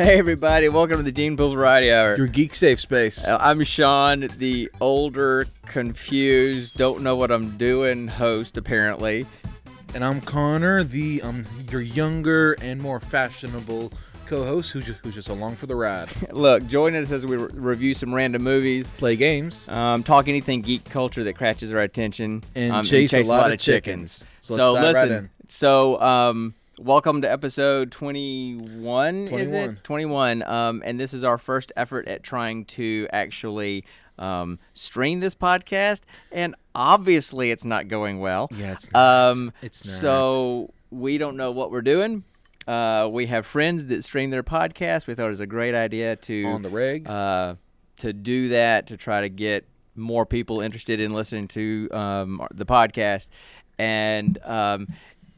Hey everybody, welcome to the Gene Pool Variety Hour. Your geek safe space. Uh, I'm Sean, the older, confused, don't know what I'm doing host apparently. And I'm Connor, the um your younger and more fashionable co-host who's just, who's just along for the ride. Look, join us as we re- review some random movies, Play games um, talk anything geek culture that catches our attention, and, um, chase, a lot, of chickens. So, So, let's dive listen, right in. so um, welcome to episode 21, is 21. it? 21. Um, and this is our first effort at trying to actually um, stream this podcast, and obviously it's not going well. Yeah, it's not. Um, It's not. so we don't know what we're doing. Uh, we have friends that stream their podcast. We thought it was a great idea to on the rig. uh, to do that to try to get more people interested in listening to um, the podcast. And um,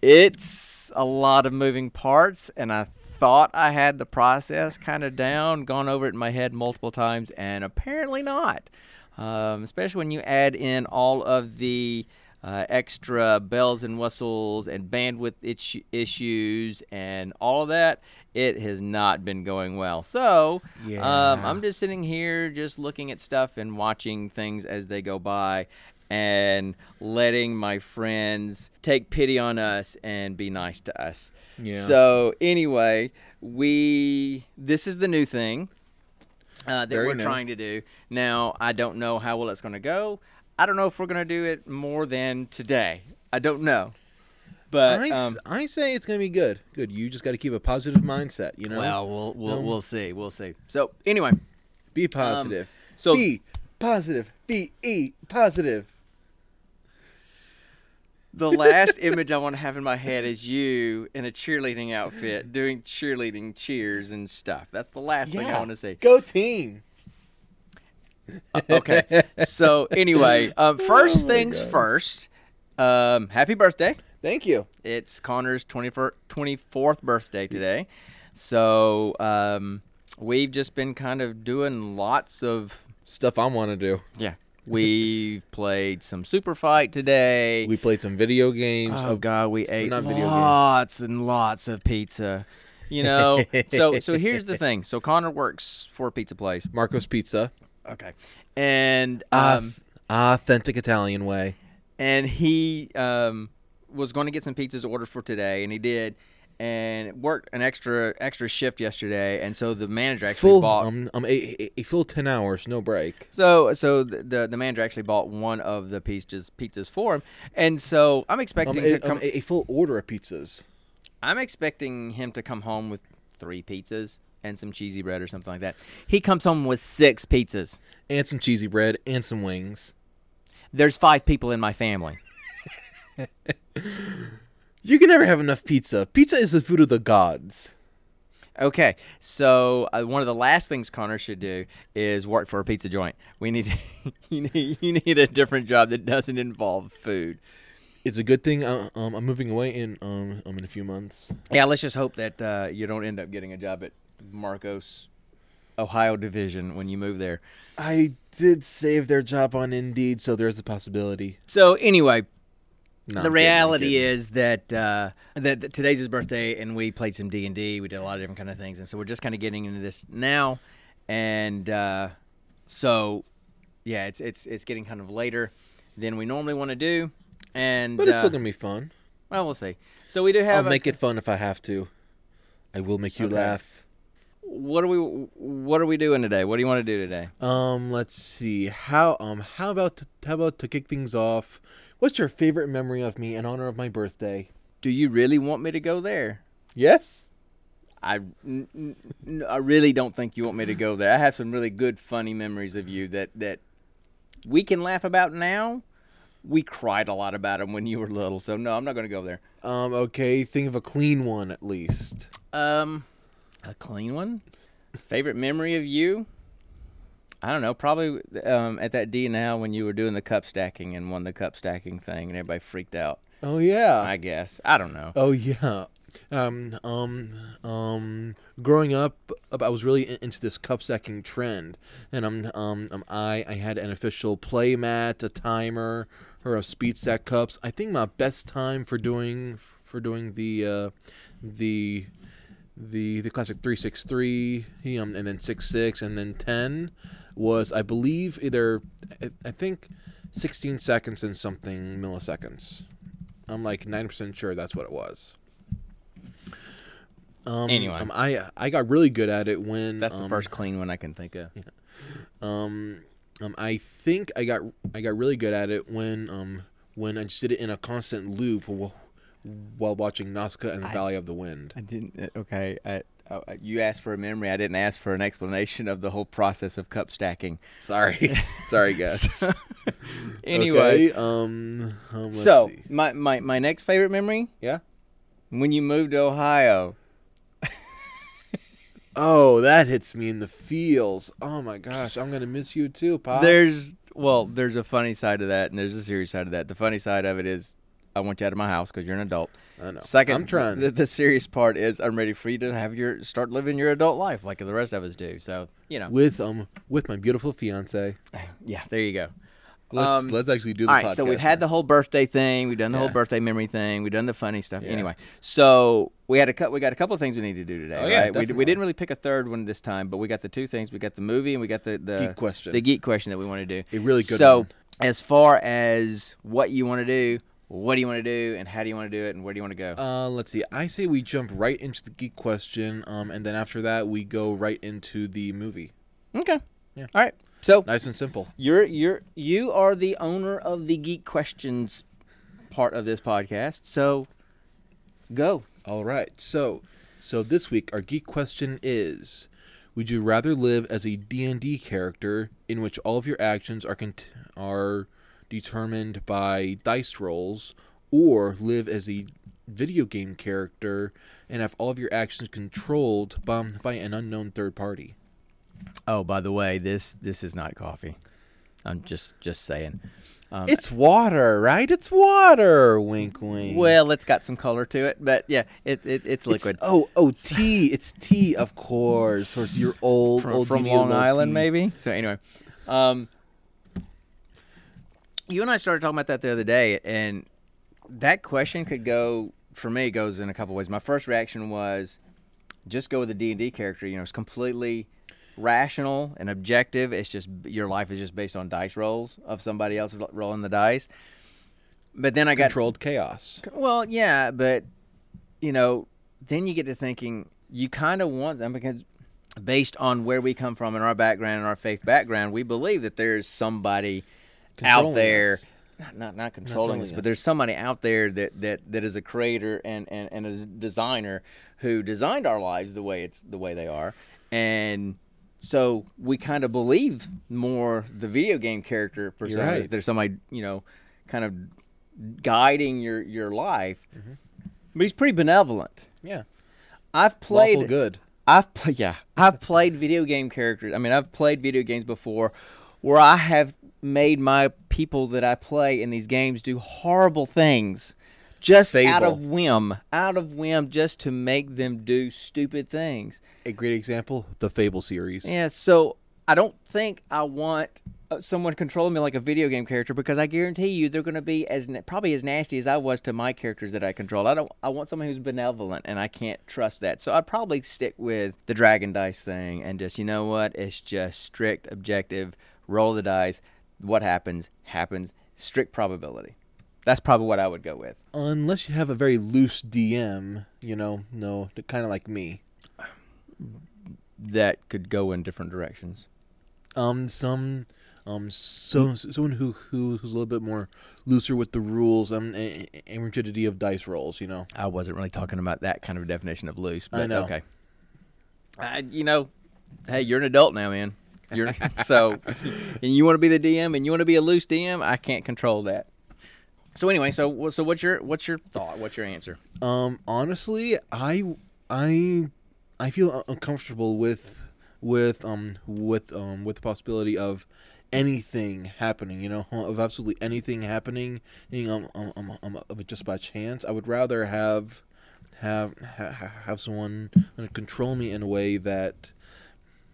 it's a lot of moving parts, and I thought I had the process kind of down, gone over it in my head multiple times, and apparently not. Um, especially when you add in all of the uh, extra bells and whistles and bandwidth itch- issues and all of that, it has not been going well. So, um, I'm just sitting here, just looking at stuff and watching things as they go by, and letting my friends take pity on us and be nice to us. Yeah. So anyway, we this is the new thing uh, that Very we're new. trying to do. Now I don't know how well it's going to go. I don't know if we're going to do it more than today. I don't know. But I, um, I say it's gonna be good. Good. You just got to keep a positive mindset. You know. well, we'll we'll, Um, we'll see. We'll see. So anyway, be positive. so be positive. Be e positive. The last image I want to have in my head is you in a cheerleading outfit doing cheerleading cheers and stuff. That's the last thing I want to see. Go team. okay. So anyway, um, first Oh things God. first. Um, happy birthday! Thank you. It's Connor's 24th, 24th birthday today. So um, we've just been kind of doing lots of. Stuff I want to do. Yeah. We've played some Super Fight today. We played some video games. oh God, we ate not video game. lots and lots of pizza. You know. so so here's the thing. So Connor works for a pizza place. Marco's Pizza. Okay. And Um, um, authentic Italian way. and he um, was going to get some pizzas ordered for today, and he did, and worked an extra extra shift yesterday, and so the manager actually Full bought. um, um a, a, a full ten hours, no break. so so the, the manager actually bought one of the pizzas pizzas for him, and so I'm Um, expecting a, to um, come. a, a full order of pizzas. I'm expecting him to come home with three pizzas and some cheesy bread or something like that. He comes home with six pizzas. and some cheesy bread and some wings. There's five people in my family. You can never have enough pizza. Pizza is the food of the gods. Okay, so uh, one of the last things Connor should do is work for a pizza joint. We need you need you need a different job that doesn't involve food. It's a good thing. Uh, um, I'm moving away in um, um in a few months. Yeah, let's just hope that uh, you don't end up getting a job at Marcos, Ohio division when you move there. I did save their job on Indeed, so there's a possibility. So anyway, No, the I'm kidding, I'm reality is that, uh, that that today's his birthday, and we played some D and D. We did a lot of different kind of things, and so we're just kind of getting into this now, and uh, so yeah, it's it's it's getting kind of later than we normally want to do, and but it's uh, still gonna be fun. well, we'll see. So we do have I'll a- make it fun if I have to. I will make you Okay. laugh. What are we What are we doing today? What do you want to do today? Um, let's see. How um how about to, how about to kick things off? What's your favorite memory of me in honor of my birthday? Do you really want me to go there? Yes. I, n- n- I really don't think you want me to go there. I have some really good, funny memories of you that, that we can laugh about now. We cried a lot about them when you were little, so no, I'm not going to go there. Um. Okay. Think of a clean one at least. Um, a clean one. Favorite memory of you? I don't know. Probably um, at that D now when you were doing the cup stacking and won the cup stacking thing, and everybody freaked out. Oh yeah. I guess I don't know. Oh yeah. Um, um, um, growing up, I was really into this cup stacking trend, and um, um, um, I I had an official play mat, a timer, or a speed stack cups. I think my best time for doing for doing the uh, the the the classic three six three, um, and then six six, and then ten was I believe either I, think sixteen seconds and something milliseconds. I'm like ninety percent sure that's what it was. Um, Anyway. um, I I got really good at it when That's the um, first clean one I can think of. Um, um, I think I got I got really good at it when um when I just did it in a constant loop while, while watching Nausicaa and the I- Valley of the Wind. I didn't. uh, Okay, I, I, you asked for a memory. I didn't ask for an explanation of the whole process of cup stacking. Sorry, sorry, guys. anyway, Okay, um, um, so see. my, my my next favorite memory yeah. when you moved to Ohio. Oh, that hits me in the feels. Oh my gosh, I'm gonna miss you too, Pop. There's well, there's a funny side to that, and there's a serious side to that. The funny side of it is, I want you out of my house because you're an adult. I know. Second, I'm trying. The, the serious part is, I'm ready for you to have your start living your adult life like the rest of us do. So you know, with um with my beautiful fiance. yeah, there you go. Let's Um, let's actually do the All right, podcast. so we've had the whole birthday thing. We've done the whole birthday memory thing. We've done the funny stuff. Yeah. Anyway, so we had a cut. We got a couple of things we need to do today. Oh, yeah, right? we, we didn't really pick a third one this time, but we got the two things. We got the movie and we got the the geek question. the geek question that we want to do. a really good so one. as far as what you want to do, what do you want to do, and how do you want to do it, and where do you want to go? Uh, let's see. I say we jump right into the geek question, um, and then after that we go right into the movie. okay. yeah. All right. So Nice and simple. you're you're you are the owner of the geek questions part of this podcast. So go. All right. So, so this week our geek question is: Would you rather live as a D and D character in which all of your actions are cont- are determined by dice rolls, or live as a video game character and have all of your actions controlled by, by an unknown third party? Oh, by the way, this this is not coffee. I'm just just saying. Um, It's water, right? It's water. Wink, wink. well, it's got some color to it, but yeah, it, it it's It's- liquid oh, oh, tea. It's tea, of course. Or it's your old, from, old from Long Island, tea. maybe. So anyway, um, you and I started talking about that the other day, and that question could go for me goes in a couple ways. My first reaction was just go with the D and D character. You know, it's completely rational and objective. It's just your life is just based on dice rolls of somebody else rolling the dice. But then I got Controlled chaos. well, yeah, but you know, then you get to thinking you kind of want them because based on where we come from in our background and our faith background, we believe that there's somebody out there. us. Not, not not controlling us, controlling but there's somebody out there that, that, that is a creator and, and, and a designer who designed our lives the way it's the way they are, and so we kind of believe more the video game character per You're right. There's somebody you know, kind of guiding your your life, Mm-hmm. but he's pretty benevolent. Yeah. I've Lawful played good. I've pl- yeah, I've played video game characters. I mean, I've played video games before where I have made my people that I play in these games do horrible things just out of whim, out of whim just to make them do stupid things. A great example, the Fable series. Yeah, so I don't think I want uh, someone controlling me like a video game character because I guarantee you they're going to be as probably as nasty as I was to my characters that I control. I don't. I want someone who's benevolent, and I can't trust that. So I'd probably stick with the dragon dice thing and just you know what? It's just strict, objective. Roll the dice. What happens happens. Strict probability. That's probably what I would go with. Unless you have a very loose DM, you know, no, kind of like me. That could go in different directions. Um, some, um, so someone who who who's a little bit more looser with the rules, um, and, and rigidity of dice rolls. You know. I wasn't really talking about that kind of definition of loose, but I know. okay. Uh, you know, hey, you're an adult now, man. You're so, and you want to be the DM, and you want to be a loose DM. I can't control that. So anyway, so so what's your what's your thought? What's your answer? Um, honestly, I I I feel uncomfortable with with um with um with the possibility of anything happening. You know, of absolutely anything happening. You know, um, um, um, of just by chance. I would rather have have ha, have someone control me in a way that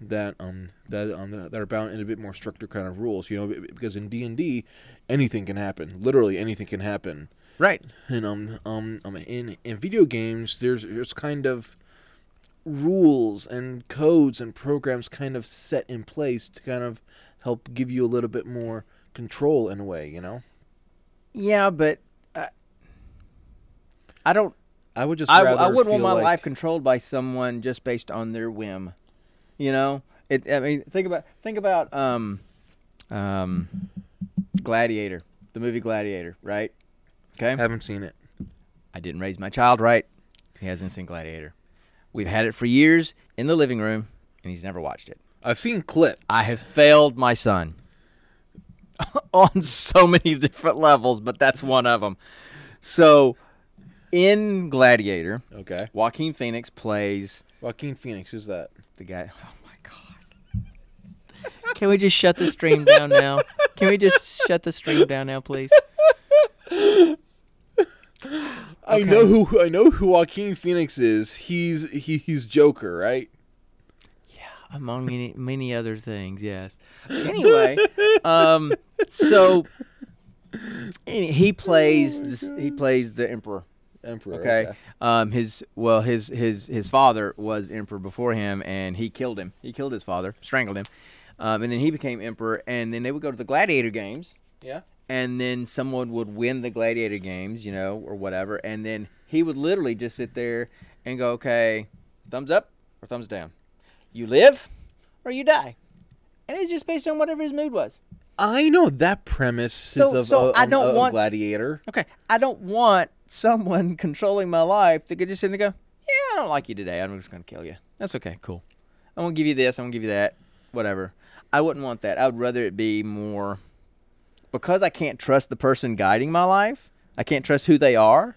that um that um that are bound in a bit more stricter kind of rules. You know, because in D and D, anything can happen. Literally anything can happen. Right. And um um um in in video games there's there's kind of rules and codes and programs kind of set in place to kind of help give you a little bit more control in a way, you know? Yeah, but uh, I don't. I would just I, I wouldn't want my like- life controlled by someone just based on their whim. You know, it. I mean, think about think about um, um, Gladiator, the movie Gladiator, right? Okay. haven't seen it. I didn't raise my child right. He hasn't seen Gladiator. We've had it for years in the living room, and he's never watched it. I've seen clips. I have failed my son on so many different levels, but that's one of them. So, in Gladiator, Okay. Joaquin Phoenix plays Joaquin Phoenix, who's that? The guy. Oh my god! Can we just shut the stream down now? Can we just shut the stream down now, please? I know who I know who Joaquin Phoenix is. He's he, he's Joker, right? Yeah, among many many other things yes anyway um so any- he plays this he plays the emperor Emperor. okay. um his well his his his father was emperor before him and he killed him. He killed his father strangled him. Um and then he became emperor and then they would go to the gladiator games. Yeah. and then someone would win the gladiator games you know or whatever. And then he would literally just sit there and go okay thumbs up or thumbs down. You live or you die. And it's just based on whatever his mood was I know that premise So- is of, so of- I don't of want- Gladiator. okay i don't want someone controlling my life that could just sit and go yeah i don't like you today. I'm just going to kill you. That's okay cool. I'm to give you this i'm to give you that whatever. I wouldn't want that. I would rather it be more because i can't trust the person guiding my life i can't trust who they are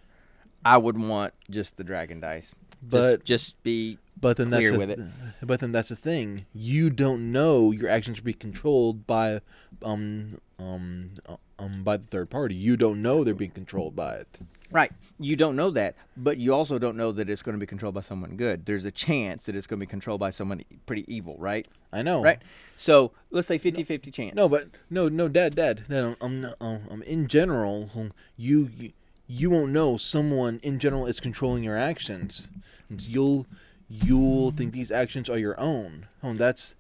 i would want just the dragon dice. But- just, just be But then that's with the, it. But then that's the thing. You don't know your actions are being controlled by um um uh, um by the third party. You don't know they're being controlled by it. Right. You don't know that, but you also don't know that it's going to be controlled by someone good. There's a chance that it's going to be controlled by someone pretty evil, right? I know. Right? So let's say 50 50 chance. No, but no, no, dad, dad. No, um, no, um, um, in general, um, you, you you won't know someone in general is controlling your actions. You'll you'll think these actions are your own. Um, that's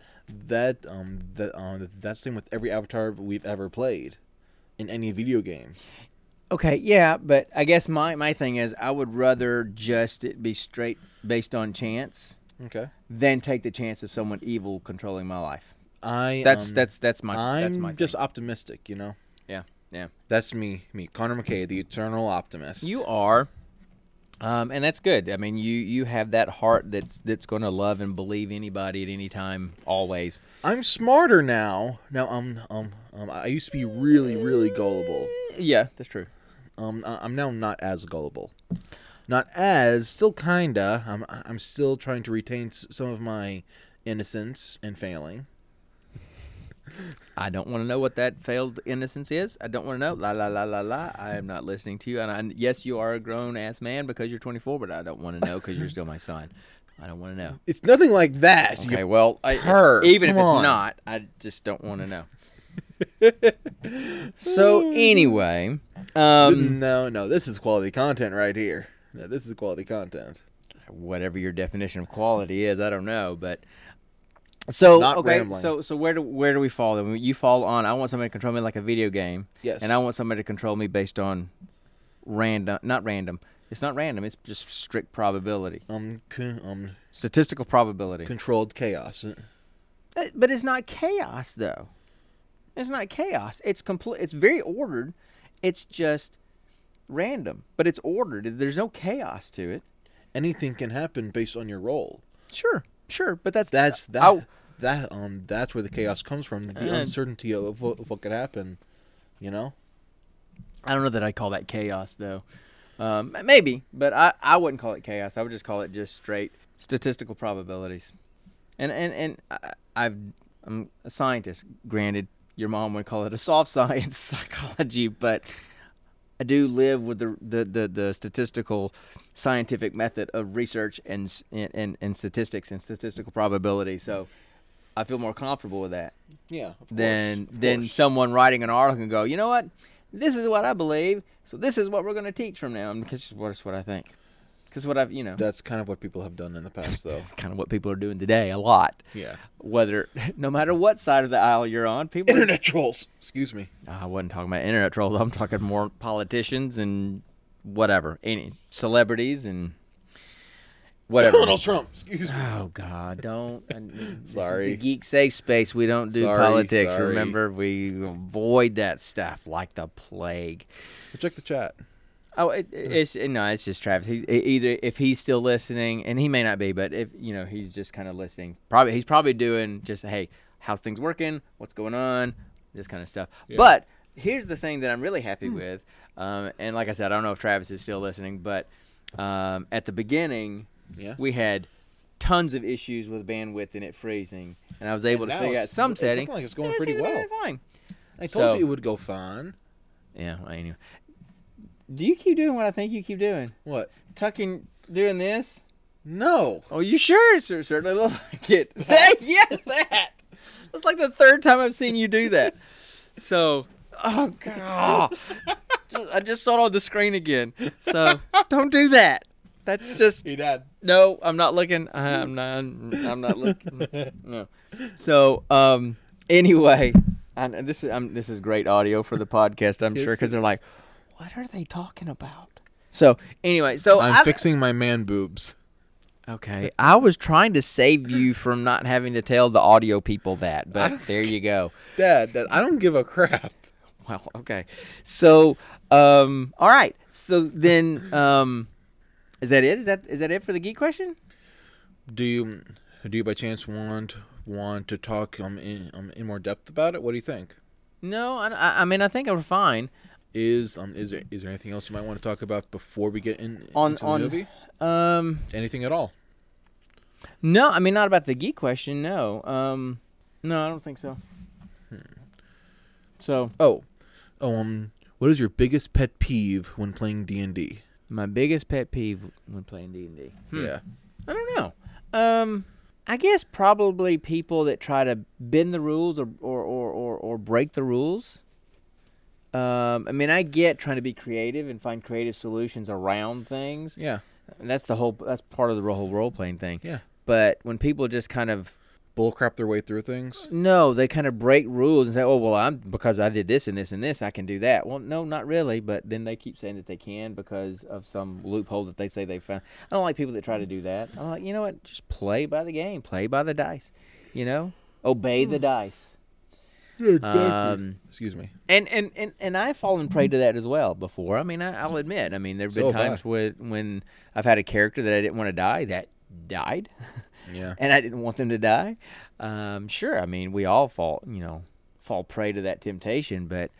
that um that um that's the same with every avatar we've ever played in any video game. Okay, yeah, but I guess my, my thing is I would rather just it be straight based on chance Okay. than take the chance of someone evil controlling my life. I That's um, that's that's my I'm that's my just thing. optimistic, you know. Yeah, yeah. That's me, me, Connor McKay, the eternal optimist. You are, um, and that's good. I mean, you you have that heart that's that's going to love and believe anybody at any time, always. I'm smarter now. Now, um, um, um, I used to be really, really gullible. Yeah, that's true. Um, I'm now not as gullible. Not as, still kinda. I'm, I'm still trying to retain some of my innocence and failing. I don't want to know what that failed innocence is. I don't want to know. La la la la la. I am not listening to you. And I, yes, you are a grown ass man because you're 24, but I don't want to know because you're still my son. I don't want to know. It's nothing like that. you Okay, well, I, perv, even if it's on. not, I just don't want to know. so anyway, um, no, no, this is quality content right here. No, this is quality content. whatever your definition of quality is, I don't know, but so Not okay, rambling. so so where do where do we fall? Then you fall on. I want somebody to control me like a video game, Yes. and I want somebody to control me based on random, not random. It's not random. It's just strict probability, um, con- um, statistical probability. controlled chaos. But it's not chaos though. It's not chaos. It's complete. It's very ordered. It's just random, but it's ordered. There's no chaos to it. Anything can happen based on your role. Sure, sure, but that's That's that. I- that um, that's where the chaos comes from. The And- uncertainty of, what- of what could happen. You know. I don't know that I'd call that chaos though. Um, maybe, but I, I wouldn't call it chaos. I would just call it just straight statistical probabilities. And and and I, I've I'm a scientist. Granted, your mom would call it a soft science psychology, but I do live with the the, the, the statistical scientific method of research and, and, and and statistics and statistical probability. So I feel more comfortable with that Yeah. Of than course, of than course. someone writing an article and go, you know what, this is what I believe, so this is what we're going to teach from now, because it's what it's what I think. Because what I've, you know, That's kind of what people have done in the past, though. that's kind of what people are doing today a lot. Yeah. Whether, no matter what side of the aisle you're on, people. Internet trolls. Excuse me. I wasn't talking about internet trolls. I'm talking more politicians and whatever, any celebrities and whatever. Donald Trump. Excuse me. Oh God! Don't. and this is Sorry. the geek safe space. We don't do Sorry, politics. sorry. Remember, we avoid that stuff like the plague. Check the chat. Oh, it, it's no, it's just Travis. He's either if he's still listening, and he may not be, but if you know, he's just kind of listening. Probably he's probably doing just hey, how's things working? What's going on? This kind of stuff. Yeah. But here's the thing that I'm really happy with, um, and like I said, I don't know if Travis is still listening, but um, at the beginning Yeah. we had tons of issues with bandwidth and it freezing, and I was able And to figure out some it's settings. looking like it's going pretty seems to be well. Fine. I told So- you it would go fine. Yeah. Well, anyway, do you keep doing what I think you keep doing? What? Tucking, doing this? No. Oh, you sure? It certainly looks like it. yes, that. That's like the third time I've seen you do that. So, oh god, I just saw it on the screen again. So don't do that. That's just He did. no. I'm not looking. I'm not. I'm not looking. No. So, um. Anyway, and this is um, this is great audio for the podcast. I'm sure because they're like, what are they talking about? So anyway, so I'm I've- fixing my man boobs. Okay, I was trying to save you from not having to tell the audio people that, but there you go. Dad, Dad, I don't give a crap. Well, okay. So, um, all right. So then, um, is that it? Is that is that it for the geek question? Do you do you by chance want want to talk um in um in more depth about it? What do you think? No, I, I I mean I think we're fine. Is um is there is there anything else you might want to talk about before we get in On- into on- the movie? Um, Anything at all? no, I mean not about the geek question. No, um, no, I don't think so. So Oh, oh um, what is your biggest pet peeve when playing D and D? My biggest pet peeve when playing D and D. Yeah. I don't know. Um, I guess probably people that try to bend the rules or or, or, or, or break the rules. Um, I mean, I get trying to be creative and find creative solutions around things. Yeah. And that's the whole. That's part of the whole role playing thing. Yeah. But when people just kind of Bullcrap their way through things. no, they kind of break rules and say, "Oh, well, I'm because I did this and this and this, I can do that." Well, no, not really. But then they keep saying that they can because of some loophole that they say they found. I don't like people that try to do that. I'm like, you know what? Just play by the game. Play by the dice. You know, obey the dice. Um, Excuse me. and, and, and, and I've fallen prey to that as well before. I mean, I, I'll admit. I mean, there have So been have I. times when when I've had a character that I didn't want to die that died Yeah. and I didn't want them to die. Um, sure, I mean we all fall, you know, fall prey to that temptation, but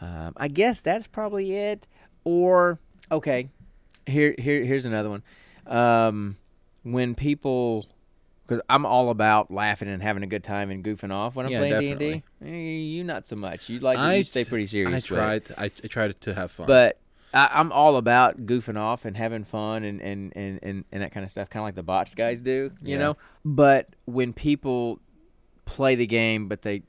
um, I guess that's probably it. Or okay, here here here's another one. Um, when people, because I'm all about laughing and having a good time and goofing off when I'm Yeah, playing D and D. You not so much. You like I you stay pretty serious. I tried. I, I tried to have fun. But I, I'm all about goofing off and having fun and, and, and, and, and that kind of stuff, kind of like the botched guys do, you Yeah. know. But when people play the game, but they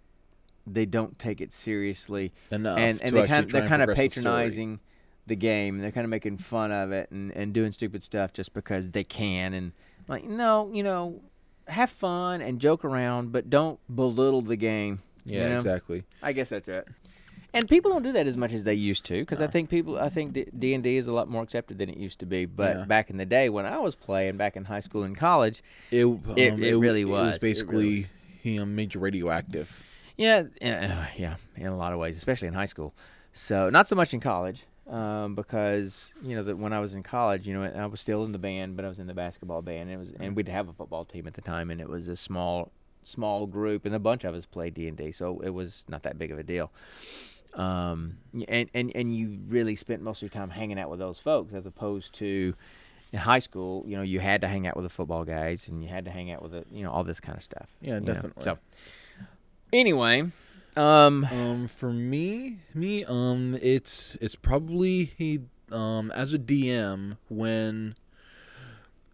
they don't take it seriously, enough. and and they kind try they're kind of progress the patronizing the game. They're kind of making fun of it and, and doing stupid stuff just because they can. And like, no, you know, have fun and joke around, but don't belittle the game. Yeah, you know? exactly. I guess that's it. And people don't do that as much as they used to, because I think people, I think D and D is a lot more accepted than it used to be. But Yeah. back in the day when I was playing, back in high school and college, It um, It- it really It was. was It basically he um, made you radioactive. yeah, yeah, yeah, in a lot of ways, especially in high school. So not so much in college, um, because you know that when I was in college, you know, I was still in the band, but I was in the basketball band. And it was, and we'd have a football team at the time, and it was a small, small group, and a bunch of us played D and D, so it was not that big of a deal. Um, and and and you really spent most of your time hanging out with those folks, as opposed to in high school. You know, you had to hang out with the football guys, and you had to hang out with the, you know, all this kind of stuff. Yeah, you know. definitely. So anyway, um, Um, for me, me, um, it's it's probably he, um, as a DM when,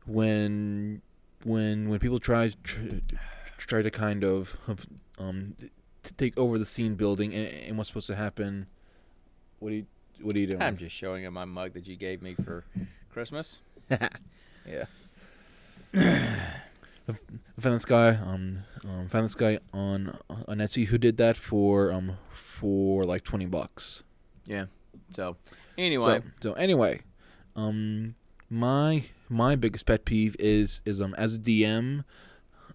when, when when people try tr- try to kind of, of um to take over the scene building and, and what's supposed to happen. What do you what are you doing? I'm just showing him my mug that you gave me for Christmas. yeah. I found this guy um um found this guy on on Etsy who did that for um for like twenty bucks. Yeah. So anyway, So, so anyway, um, my my biggest pet peeve is is um as a DM,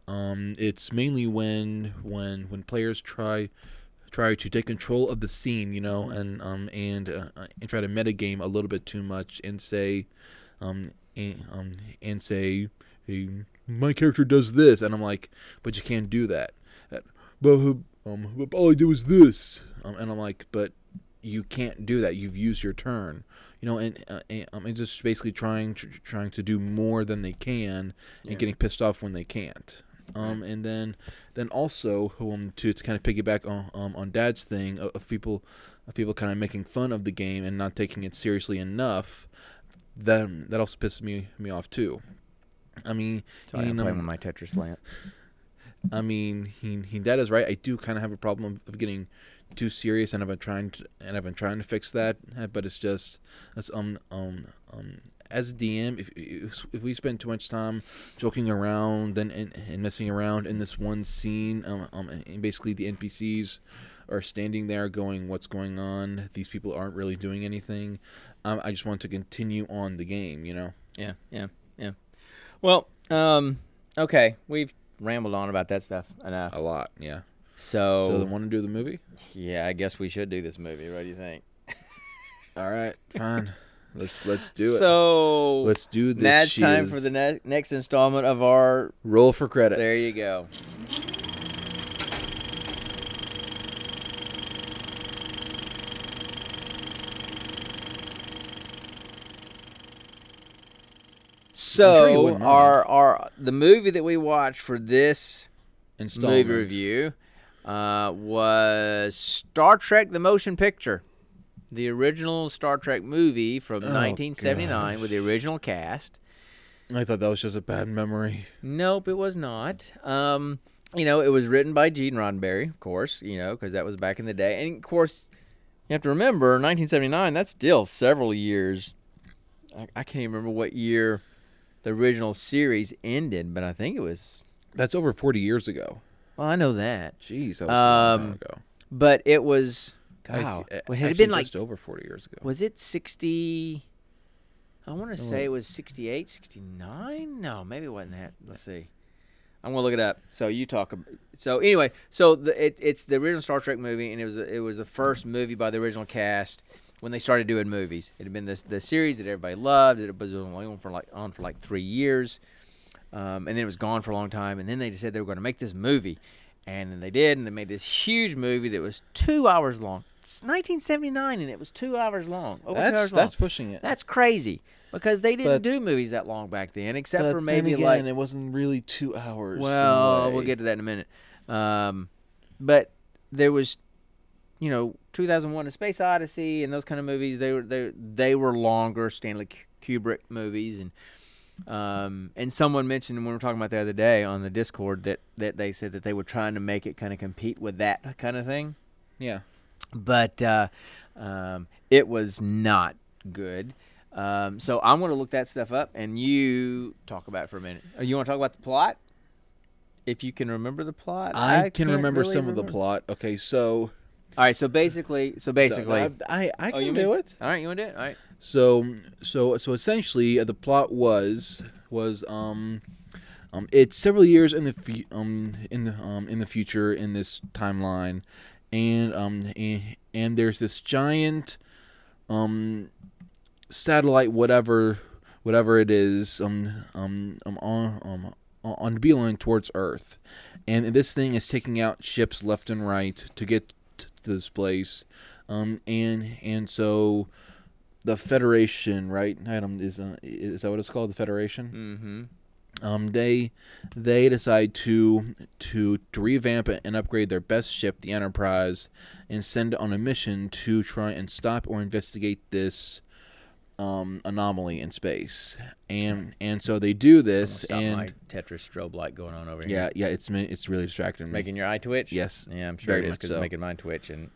um, it's mainly when when when players try try to take control of the scene, you know, and um and uh, and try to metagame a little bit too much and say, um and, um and say, hey, my character does this, and I'm like, but you can't do that. Uh, But um, but all I do is this, um, and I'm like, but you can't do that. You've used your turn, you know, and, uh, and um, and just basically trying tr- trying to do more than they can Yeah. and getting pissed off when they can't. Um, and then then also um to, to kind of piggyback on um on Dad's thing of, of people of people kind of making fun of the game and not taking it seriously enough. That that also pisses me me off too. I mean, sorry, I'm you know, playing with my Tetris lamp. I mean, he he dad is right. I do kind of have a problem of, of getting too serious, and I've been trying to and I've been trying to fix that. But it's just that's um um um as a DM, if if, we spend too much time joking around and, and and messing around in this one scene, um, um and basically the NPCs are standing there going, "What's going on?" These people aren't really doing anything. Um, I just want to continue on the game, you know. Yeah, yeah, yeah. Well, um, okay, we've rambled on about that stuff enough. A lot, yeah. So, So, they want to do the movie? yeah, I guess we should do this movie. What do you think? All right, fine. let's let's do it. So, Let's do this. now it's time for the ne- next installment of our. roll for credits. There you go. So wouldn't our our the movie that we watched for this movie review uh, was Star Trek: The Motion Picture, the original Star Trek movie from Oh, 1979 with the original cast. I thought that was just a bad memory. Nope, it was not. Um, you know, it was written by Gene Roddenberry, of course. You know, because that was back in the day, and of course, you have to remember 1979. That's still several years. I, I can't even remember what year the original series ended, but I think it was. That's over 40 years ago. Well, I know that, Jeez, that was long Um, time ago. but it was. Wow, I- well, had it been like just over 40 years ago? Was it 60? I want to say it was 68, 69? No, maybe it wasn't that. Let's see. I'm gonna look it up. So you talk. ab- So anyway, so the, it, it's the original Star Trek movie, and it was it was the first movie by the original cast when they started doing movies. It had been this the series that everybody loved. It was only on for like on for like three years, um, and then it was gone for a long time. And then they said they were going to make this movie, and then they did, and they made this huge movie that was two hours long. It's 1979, and it was two hours long. Over two That's hours long. that's pushing it. That's crazy because they didn't But- do movies that long back then, except for maybe again, like. it wasn't really two hours. Well, we'll get to that in a minute. Um, but there was, you know, 2001: A Space Odyssey and those kind of movies. They were they they were longer Stanley Kubrick movies, and um, and someone mentioned when we were talking about the other day on the Discord that that they said that they were trying to make it kind of compete with that kind of thing Yeah. But uh, um, it was not good. Um, so I'm going to look that stuff up, and you talk about it for a minute. Uh, You want to talk about the plot? If you can remember the plot, I, can can't remember really some of the plot. Okay, so All right, so basically, so basically, I I, I Oh, can you do mean- it. all right, you want to do it? All right, So so so essentially, uh, the plot was was um um it's several years in the fu- um in the um in the future in this timeline, and um and, and there's this giant um satellite whatever whatever it is um um um on um on beeline towards Earth, and this thing is taking out ships left and right to get to this place, um and and so the Federation, right? Adam is uh, is that what it's called? The Federation. Um, they they decide to to to revamp it and upgrade their best ship, the Enterprise, and send it on a mission to try and stop or investigate this um anomaly in space. And and so they do this, and my Tetris strobe light going on over here. yeah, yeah, it's it's really distracting me. making your eye twitch. Yes, yeah, I'm sure very it is because so. it's making mine twitch, and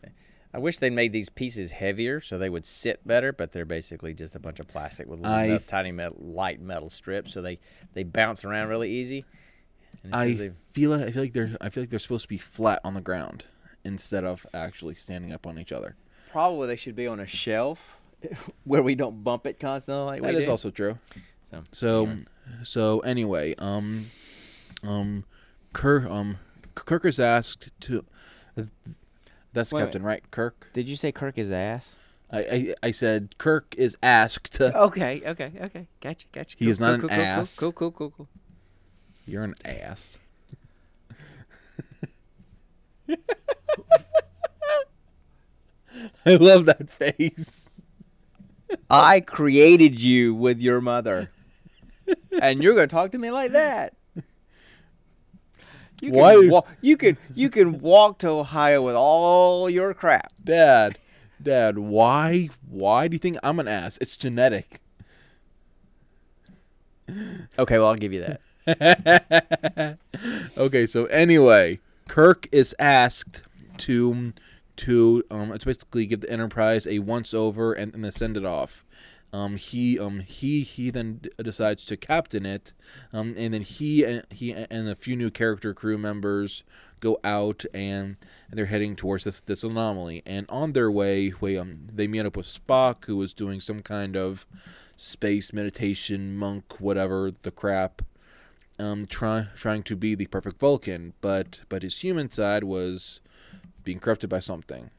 I wish they made these pieces heavier so they would sit better, but they're basically just a bunch of plastic with little I- enough tiny metal, light metal strips, so they they bounce around really easy. And I usually- feel I feel like they're I feel like they're supposed to be flat on the ground instead of actually standing up on each other. probably they should be on a shelf where we don't bump it constantly. Like That we is do. also true. So, So yeah. so anyway, um um Kirk um Kirk is asked to that's Wait a captain, right? Kirk. Did you say Kirk is ass? I, I I said Kirk is asked to Okay, okay, okay. Gotcha, gotcha. He Cool, is not cool, an cool, cool, cool, ass. Cool, cool, cool, cool. You're an ass. I love that face. I created you with your mother, and you're gonna talk to me like that. You can Wa- you can you can walk to Ohio with all your crap. Dad, Dad, why why do you think I'm an ass? It's genetic. Okay, well I'll give you that. okay, so anyway, Kirk is asked to to um to basically give the Enterprise a once over and, and then send it off. Um, he um he he then decides to captain it, um, and then he and he and a few new character crew members go out and, and they're heading towards this this anomaly. And on their way, way um they meet up with Spock, who was doing some kind of space meditation monk, whatever the crap um, try, trying to be the perfect Vulcan, but but his human side was being corrupted by something.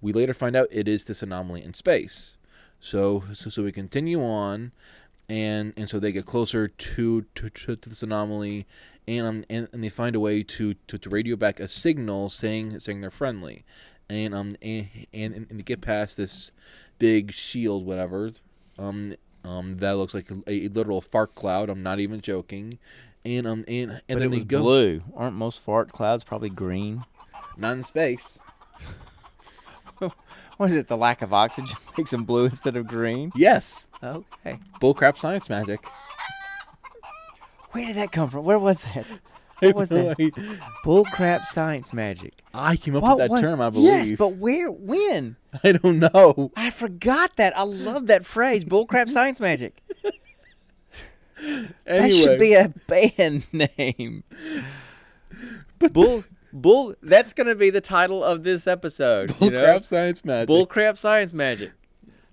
We later find out it is this anomaly in space. So so, so we continue on, and and so they get closer to to, to, to this anomaly, and, um, and and they find a way to, to, to radio back a signal saying saying they're friendly, and um and and, and they get past this big shield whatever, um um that looks like a, a literal fart cloud. I'm not even joking and um and and but then it they was go blue. Aren't most fart clouds probably green? not in space. What is it? The lack of oxygen makes them blue instead of green. Yes, Okay. bullcrap science magic. Where did that come from? Where was that? What was that? Bullcrap science magic. I came up with that was- term, I believe. Yes, but where? When? I don't know. I forgot that. I love that phrase, bullcrap science magic. Anyway, That should be a band name. bull, bull. That's gonna be the title of this episode. you know? bullcrap science magic. Bullcrap science magic.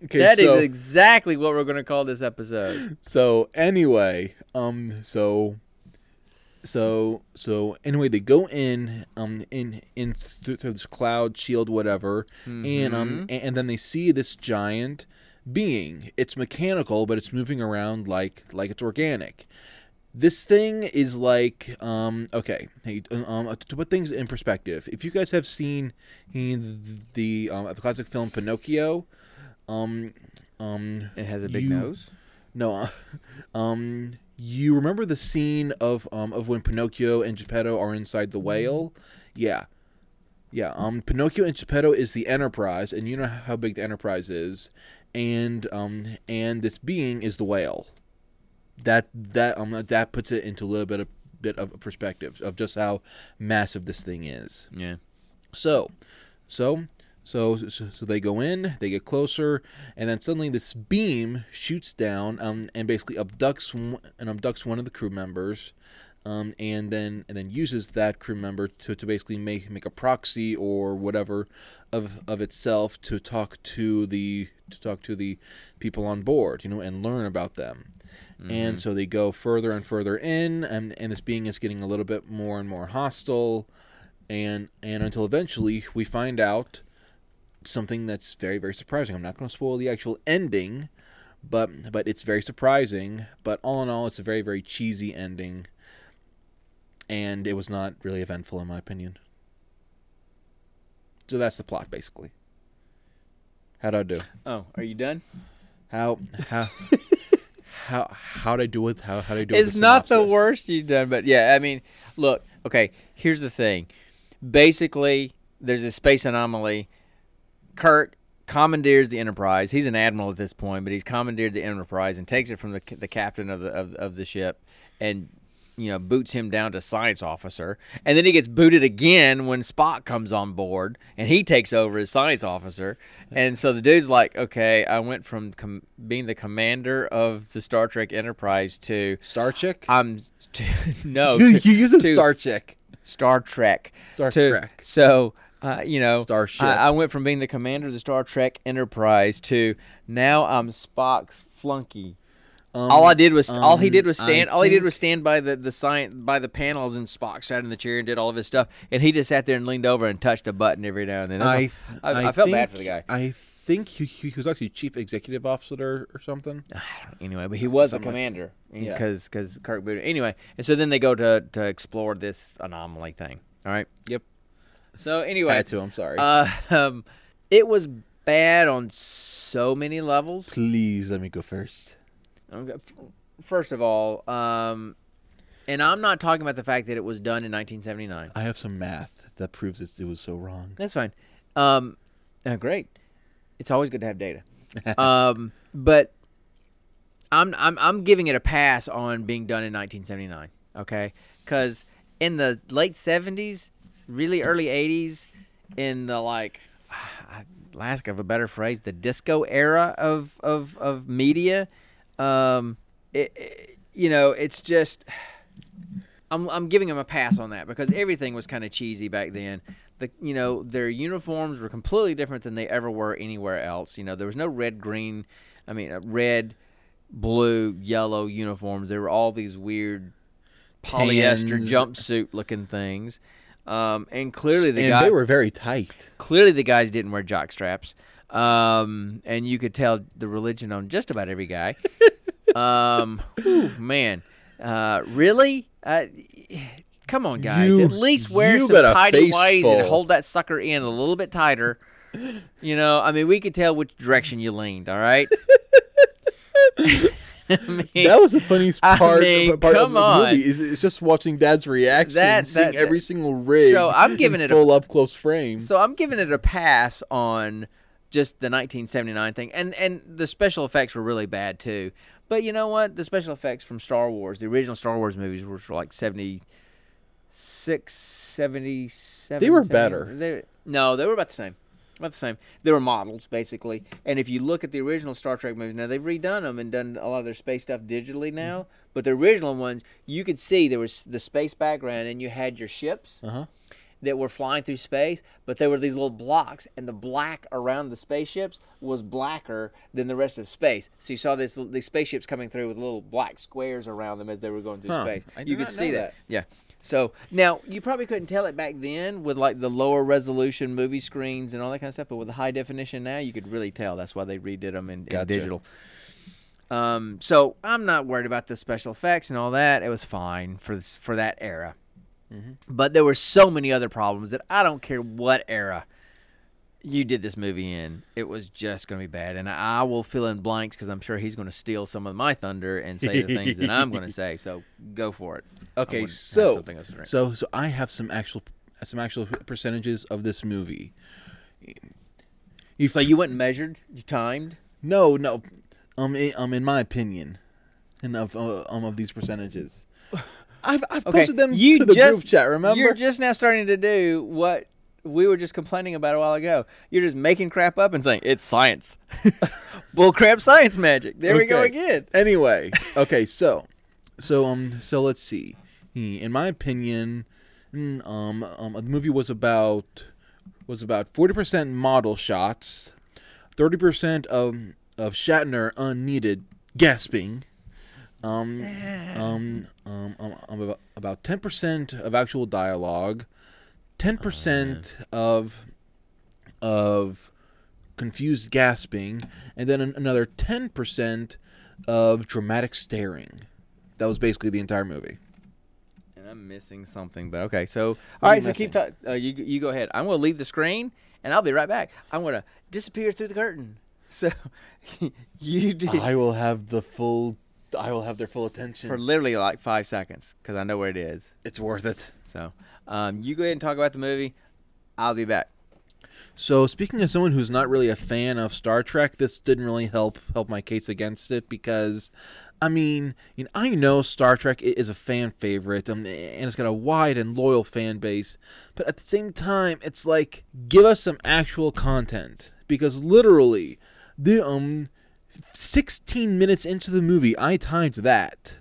okay, That is so, exactly what we're gonna call this episode. so anyway, um, so, so, so anyway, they go in, um, in in through, through this cloud shield, whatever, and um, Mhm. and, and then they see this giant being. It's mechanical, but it's moving around like like it's organic. This thing is like um okay hey, um to put things in perspective. If you guys have seen the um, the classic film Pinocchio, um um It has a big You- nose. no uh, um you remember the scene of um of when Pinocchio and Geppetto are inside the whale? Yeah. Yeah, um Pinocchio and Geppetto is the Enterprise and you know how big the Enterprise is and um and this being is the whale. That that um that puts it into a little bit of bit of perspective of just how massive this thing is. Yeah. So, so, so, so, so they go in, they get closer, and then suddenly this beam shoots down, um, and basically abducts one, and abducts one of the crew members, um, and then and then uses that crew member to, to basically make make a proxy or whatever of of itself to talk to the to talk to the people on board, you know, and learn about them. And mm-hmm. so they go further and further in, and, and this being is getting a little bit more and more hostile and and until eventually we find out something that's very very surprising. I'm not going to spoil the actual ending, but but it's very surprising. But all in all, it's a very very cheesy ending, and it was not really eventful in my opinion. So that's the plot basically. How'd I do? Oh, are you done? How how how how'd I do with how how'd I do? It's not the worst you've done, but yeah, I mean, look, okay, here's the thing. Basically, there's a space anomaly. Kirk commandeers the Enterprise. He's an admiral at this point, but he's commandeered the Enterprise and takes it from the the captain of the of, of the ship and you know boots him down to science officer, and then he gets booted again when Spock comes on board, and he takes over as science officer. And so the dude's like, okay, I went from com- being the commander of the Star Trek Enterprise to Star Trek. I'm to, no you, to- you use a to Star Chick. Star Trek. Star Trek. So, uh, you know, Starship. I, I went from being the commander of the Star Trek Enterprise to now I'm Spock's flunky. Um, all I did was all he um, did was I stand. all he did was stand by the the science by the panels, and Spock sat in the chair and did all of his stuff, and he just sat there and leaned over and touched a button every now and then. I, th- I- I felt bad for the guy. I think he, he was actually chief executive officer or something. anyway, but he was a Something like- commander Yeah. because because Kirk. Anyway, and so then they go to to explore this anomaly thing. All right. Yep. So anyway, I had to. I'm sorry. Uh, um, it was bad on so many levels. Please let me go first. Okay, First of all, um, and I'm not talking about the fact that it was done in 1979. I have some math that proves it, it was so wrong. That's fine. Um, uh, great. It's always good to have data. um, but I'm I'm I'm giving it a pass on being done in 1979. Okay, because in the late 70s, really early 80s, in the like, lack of a better phrase, the disco era of of of media, um, it, it- you know, it's just. I'm I'm giving them a pass on that because everything was kind of cheesy back then. The you know their uniforms were completely different than they ever were anywhere else. You know there was no red green, I mean uh, red, blue, yellow uniforms. There were all these weird polyester Tans. jumpsuit looking things. Um, and clearly the and guy they were very tight. clearly the guys didn't wear jock straps. Um, and you could tell the religion on just about every guy. um, whew, man, uh, really? Uh, come on, guys. You- At least wear some a tidy whities and hold that sucker in a little bit tighter. You know, I mean, we could tell which direction you leaned. All right. I mean, That was the funniest I part, mean, part of come the on. movie. Is, is just watching Dad's reaction, That- and seeing that- every single rig. So I'm giving in it a- full up close frame. So I'm giving it a pass on just the 1979 thing, and and the special effects were really bad too. But you know what? The special effects from Star Wars, the original Star Wars movies, were like 76, 77. They were 70 better. They, no, they were about the same. About the same. They were models basically. And if you look at the original Star Trek movies, now they've redone them and done a lot of their space stuff digitally now. But the original ones, you could see there was the space background, and you had your ships uh huh. That were flying through space, but they were these little blocks, and the black around the spaceships was blacker than the rest of space. So you saw this these spaceships coming through with little black squares around them as they were going through Huh. space. You could see that. that. Yeah. So now you probably couldn't tell it back then with like the lower resolution movie screens and all that kind of stuff, but with the high definition now, you could really tell. That's why they redid them in, in Gotcha. digital. Um, so I'm not worried about the special effects and all that. It was fine for this, for that era. But there were so many other problems that I don't care what era you did this movie in. It was just going to be bad, and I will fill in blanks because I'm sure he's going to steal some of my thunder and say the things that I'm going to say. So go for it. Okay, so something else to drink. so so I have some actual some actual percentages of this movie. You, So you went and measured, you timed. no no, um i- um in my opinion, and of uh, um of these percentages, I've I've Okay, posted them you to the just, group chat. Remember? You're just now starting to do what we were just complaining about a while ago. You're just making crap up and saying it's science. Bull crap science magic. There we go again. Anyway, okay, so so um so let's see. Hmm, In my opinion, mm, um, um the movie was about was about forty percent model shots, thirty percent of of Shatner unneeded gasping, um um um, um, um about ten percent of actual dialogue, ten percent of of confused gasping, and then an- another 10% of dramatic staring. That was basically the entire movie. And I'm missing something, but okay. So, all right. So keep talking. Uh, you you go ahead. I'm going to leave the screen, and I'll be right back. I'm going to disappear through the curtain. So, you do I will have the full. I will have their full attention. for literally like five seconds because I know where it is. it's worth it. So, um, you go ahead and talk about the movie. I'll be back. So speaking as someone who's not really a fan of Star Trek, this didn't really help help my case against it because I mean, you know, I know Star Trek is a fan favorite um, and it's got a wide and loyal fan base, but at the same time, it's like give us some actual content because literally the um 16 minutes into the movie, I timed that.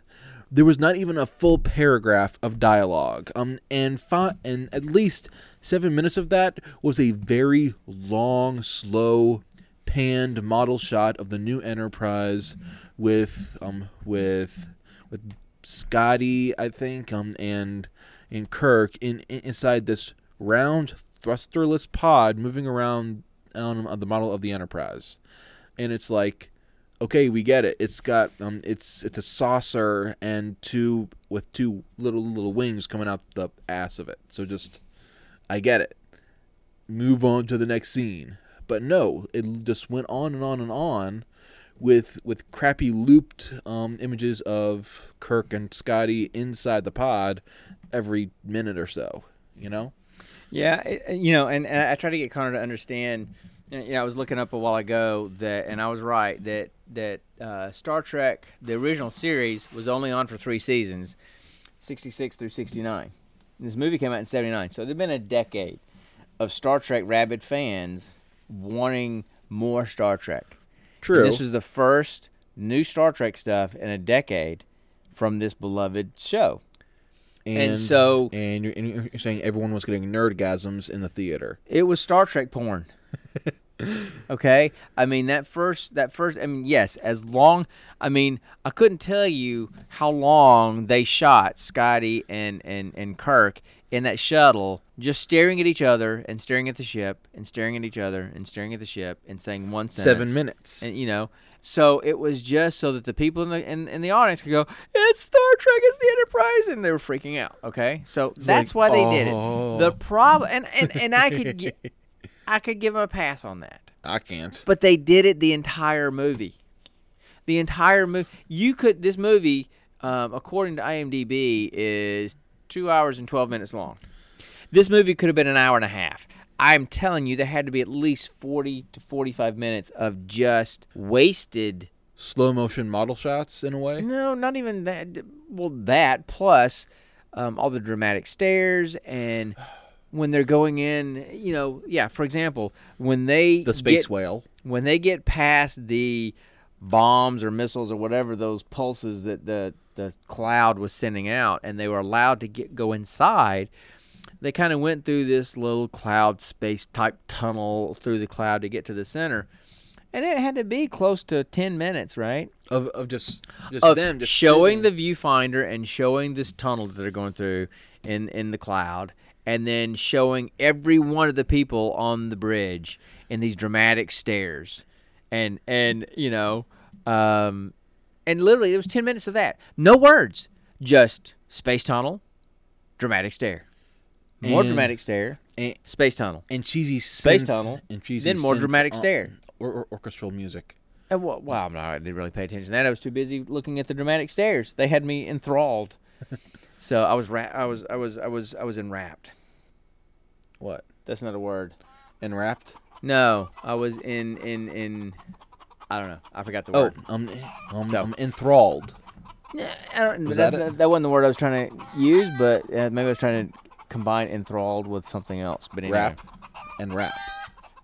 There was not even a full paragraph of dialogue. Um, and fi- and at least seven minutes of that was a very long, slow, panned model shot of the new Enterprise with um with with Scotty, I think, um and and Kirk in, in inside this round thrusterless pod moving around on the model of the Enterprise, and it's like okay, we get it. It's got um, it's it's a saucer and two with two little little wings coming out the ass of it. So just, I get it. Move on to the next scene. But no, it just went on and on and on, with with crappy looped um, images of Kirk and Scotty inside the pod every minute or so. You know. Yeah, you know, and, and I try to get Connor to understand. You know, I was looking up a while ago that, and I was right that that uh, Star Trek, the original series, was only on for three seasons, sixty six through sixty nine. This movie came out in seventy nine, so there'd been a decade of Star Trek rabid fans wanting more Star Trek. True. And this is the first new Star Trek stuff in a decade from this beloved show. and, so- and you're, and you're saying everyone was getting nerdgasms in the theater. It was Star Trek porn. Okay, I mean that first that first. I mean yes, as long. I mean I couldn't tell you how long they shot Scotty and and and Kirk in that shuttle, just staring at each other and staring at the ship and staring at each other and staring at the ship and saying one sentence. Seven minutes. And you know, so it was just so that the people in the in, in the audience could go, "It's Star Trek, it's the Enterprise," and they were freaking out. Okay, so that's why they did it. oh. The problem, and, and and I could get, I could give them a pass on that, I can't. but they did it the entire movie. The entire movie, you could this movie, um, according to IMDb, is two hours and twelve minutes long. This movie could have been an hour and a half. I'm telling you, there had to be at least forty to forty-five minutes of just wasted Slow motion model shots in a way. no, not even that. Well, that plus um, all the dramatic stares and when they're going in, you know, yeah. For example, when they The space get, whale. when they get past the bombs or missiles or whatever those pulses that the the cloud was sending out, and they were allowed to get go inside. They kind of went through this little cloud space type tunnel through the cloud to get to the center, and it had to be close to ten minutes, right? Of, of just, just of them just showing sitting. the viewfinder and showing this tunnel that they're going through in in the cloud and then showing every one of the people on the bridge in these dramatic stares and and you know um and literally it was 10 minutes of that no words just space tunnel dramatic stare more And- dramatic stare and, space tunnel and cheesy Space tunnel, and cheesy then more dramatic uh, stare. or, or orchestral music. Uh, well, well, no, I didn't really pay attention to that. I was too busy looking at the dramatic stairs. They had me enthralled. so I was ra- I was I was I was I was enwrapped. What? That's not a word. Enwrapped. No, I was in in in. I don't know. I forgot the Oh, word. um, um, So- um, enthralled. Yeah, I don't. Was that's that it? that wasn't the word I was trying to use, but uh, maybe I was trying to combine enthralled with something else. But anyway. Rap. And rap.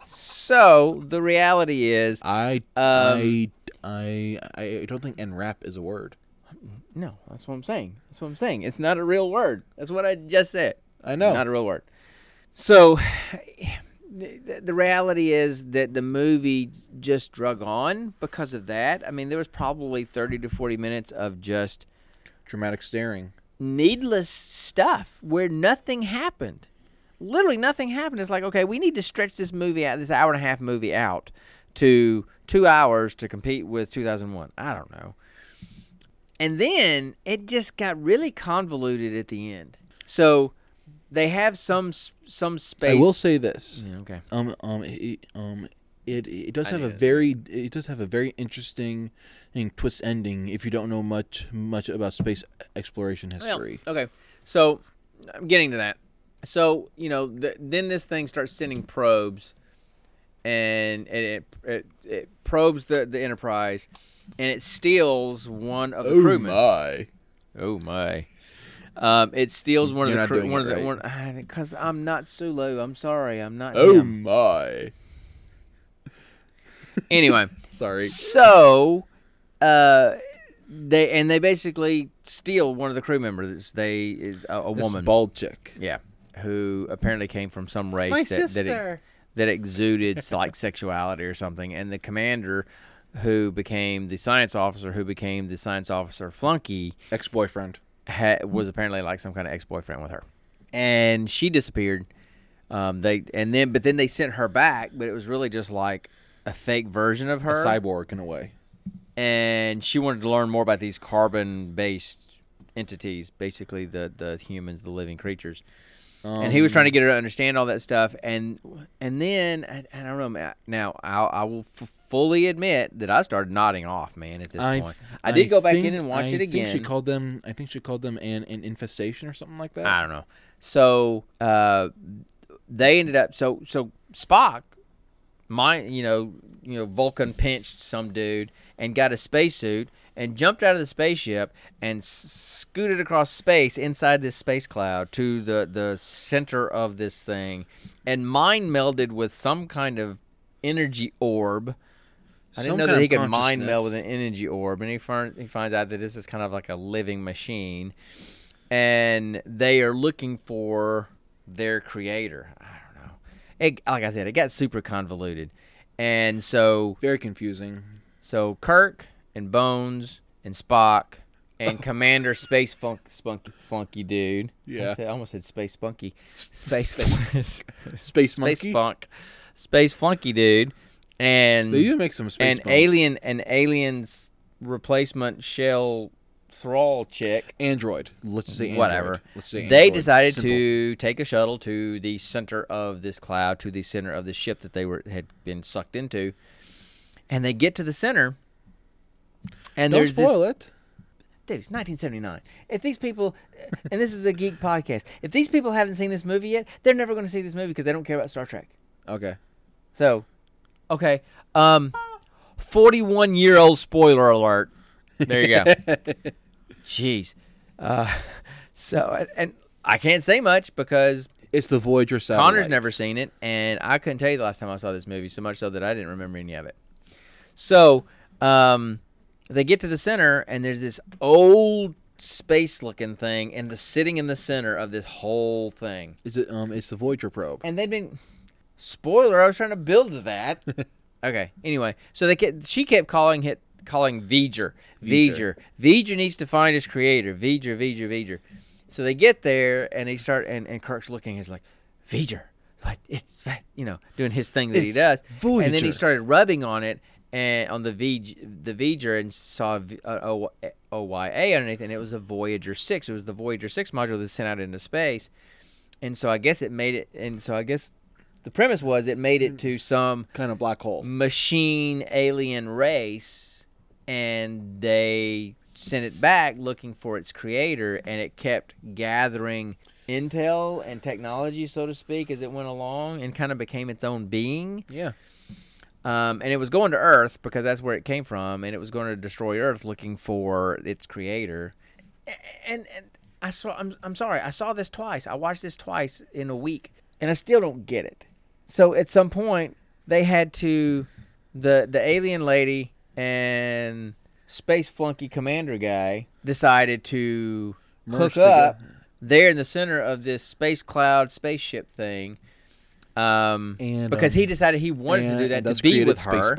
So the reality is, I, Um, I, I, I don't think enwrap is a word. No. That's what I'm saying. That's what I'm saying. It's not a real word. That's what I just said. I know. Not a real word. So, the, the reality is that the movie just drug on because of that. I mean, there was probably 30 to 40 minutes of just Dramatic staring. needless stuff where nothing happened. Literally nothing happened. It's like, okay, we need to stretch this movie out, this hour and a half movie out to two hours to compete with 2001. I don't know. And then it just got really convoluted at the end. So they have some some space. I will say this. Yeah, okay. Um, um, it, um, it it does I have a very it does have a very interesting and twist ending if you don't know much much about space exploration Well, history. okay. So I'm getting to that. So you know, th- then this thing starts sending probes, and, and it, it it probes the the Enterprise, and it steals one of the crewmen. Oh my! Oh my! Um, it steals one You're of not the crew. doing One it of the right. one because I'm not Sulu. I'm sorry. I'm not. Oh him. my! Anyway, Sorry. so uh, they and they basically steal one of the crew members. They is a, a This woman. bald chick. Yeah, who apparently came from some race My that, that, sister. that exuded like sexuality or something. And the commander, who became the science officer, who became the science officer flunky, Ex-boyfriend. ha- was apparently like some kind of ex-boyfriend with her, and she disappeared. Um, they and then but then they sent her back, but it was really just like a fake version of her, A cyborg in a way. and she wanted to learn more about these carbon-based entities, basically the the humans, the living creatures. And he was trying to get her to understand all that stuff, and and then I, I don't know. man, Now I, I will f- fully admit that I started nodding off, man. At this I, point, I did go back in and watch I it again. Think she called them. I think she called them an, an infestation or something like that. I don't know. So uh, they ended up. So so Spock, my you know you know Vulcan pinched some dude and got a spacesuit and jumped out of the spaceship and s- scooted across space inside this space cloud to the the center of this thing, and mind melded with some kind of energy orb. I didn't Some know that he could mind meld with an energy orb, and he, find, he finds out that this is kind of like a living machine, and they are looking for their creator. I don't know. It, like I said, it got super convoluted, and so Very confusing. so Kirk and Bones and Spock and Commander Space Funk, Spunky Flunky Dude. I, Yeah. said- I almost said Space Spunky. Space Space Space monkey. Space Flunky Dude. And They even make some space. and alien and aliens replacement shell thrall chick android. Let's say android. whatever Let's say they decided Simple. to take a shuttle to the center of this cloud to the center of the ship that they were had been sucked into and they get to the center and Don't there's spoil this it. dude it's 1979 if these people and this is a geek podcast if these people haven't seen this movie yet they're never going to see this movie because they don't care about star trek Okay. so okay um 41 year old spoiler alert there you go Jeez. Uh, so, and, and I can't say much because It's the Voyager satellite. Connor's never seen it, and I couldn't tell you the last time I saw this movie, so much so that I didn't remember any of it. So, um, they get to the center, and there's this old space-looking thing, and the sitting in the center of this whole thing. Is it? Um, it's the Voyager probe. And they've been spoiler. I was trying to build to that. okay. Anyway, so they kept, she kept calling it calling V'ger. V'ger. V'ger. V'ger needs to find his creator. V'ger. V'ger. V'ger. So they get there and they start and, and Kirk's looking. He's like, V'ger. Like it's you know doing his thing that he It's does. And then he started rubbing on it and on the V the V'ger and saw V- uh, OYA underneath, and it was a Voyager six. It was the Voyager six module that sent out into space and so I guess it made it. And so I guess the premise was it made it to some Kind of black hole. machine alien race, and they sent it back looking for its creator, and it kept gathering intel and technology, so to speak, as it went along, and kind of became its own being. Yeah. Um, and it was going to Earth because that's where it came from, and it was going to destroy Earth, looking for its creator. And, and I saw. I'm I'm sorry. I saw this twice. I watched this twice in a week, and I still don't get it. So at some point, they had to, the the alien lady and space flunky commander guy decided to Merged hook up together. there in the center of this space cloud spaceship thing. Um, And, because um, he decided he wanted to do that to be with space her,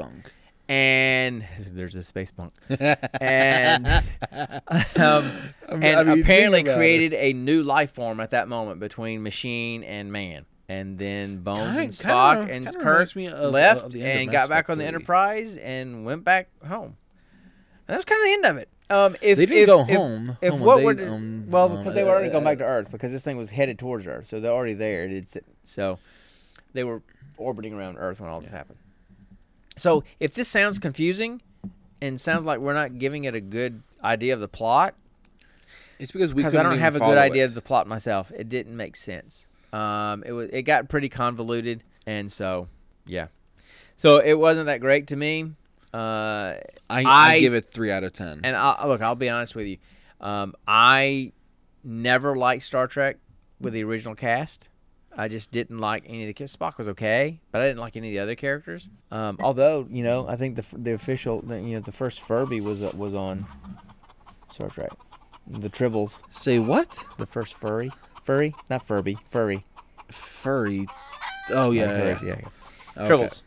and there's a space bunk, and um, I and mean, apparently about it. created a new life form at that moment between machine and man. And then Bones and Kind- kinda and Kirk me of- left of of and got back on the Enterprise and went back home. And that was kind of the end of it. Um, if They didn't if, go if- home. If Home, what they, the- um, well, um, because they were already going uh, back to Earth because this thing was headed towards Earth, so they're already there. It's so they were orbiting around Earth when all this happened. So if this sounds confusing and sounds like we're not giving it a good idea of the plot, It's because we because I don't have a good idea it. of the plot myself, it didn't make sense. Um, it was it got pretty convoluted, and so yeah, so it wasn't that great to me. Uh, I, I, I- give it three out of ten. and I, look, I'll be honest with you. Um, I never liked Star Trek with the original cast. I just didn't like any of the kids. Spock was okay, but I didn't like any of the other characters. Um, although you know, I think the the official, the, you know, the first Furby was uh, was on Star Trek. The Tribbles, Say what? the first furry, furry, not Furby, furry. Furry. Oh yeah, Like yeah. yeah, yeah. Okay. Tribbles.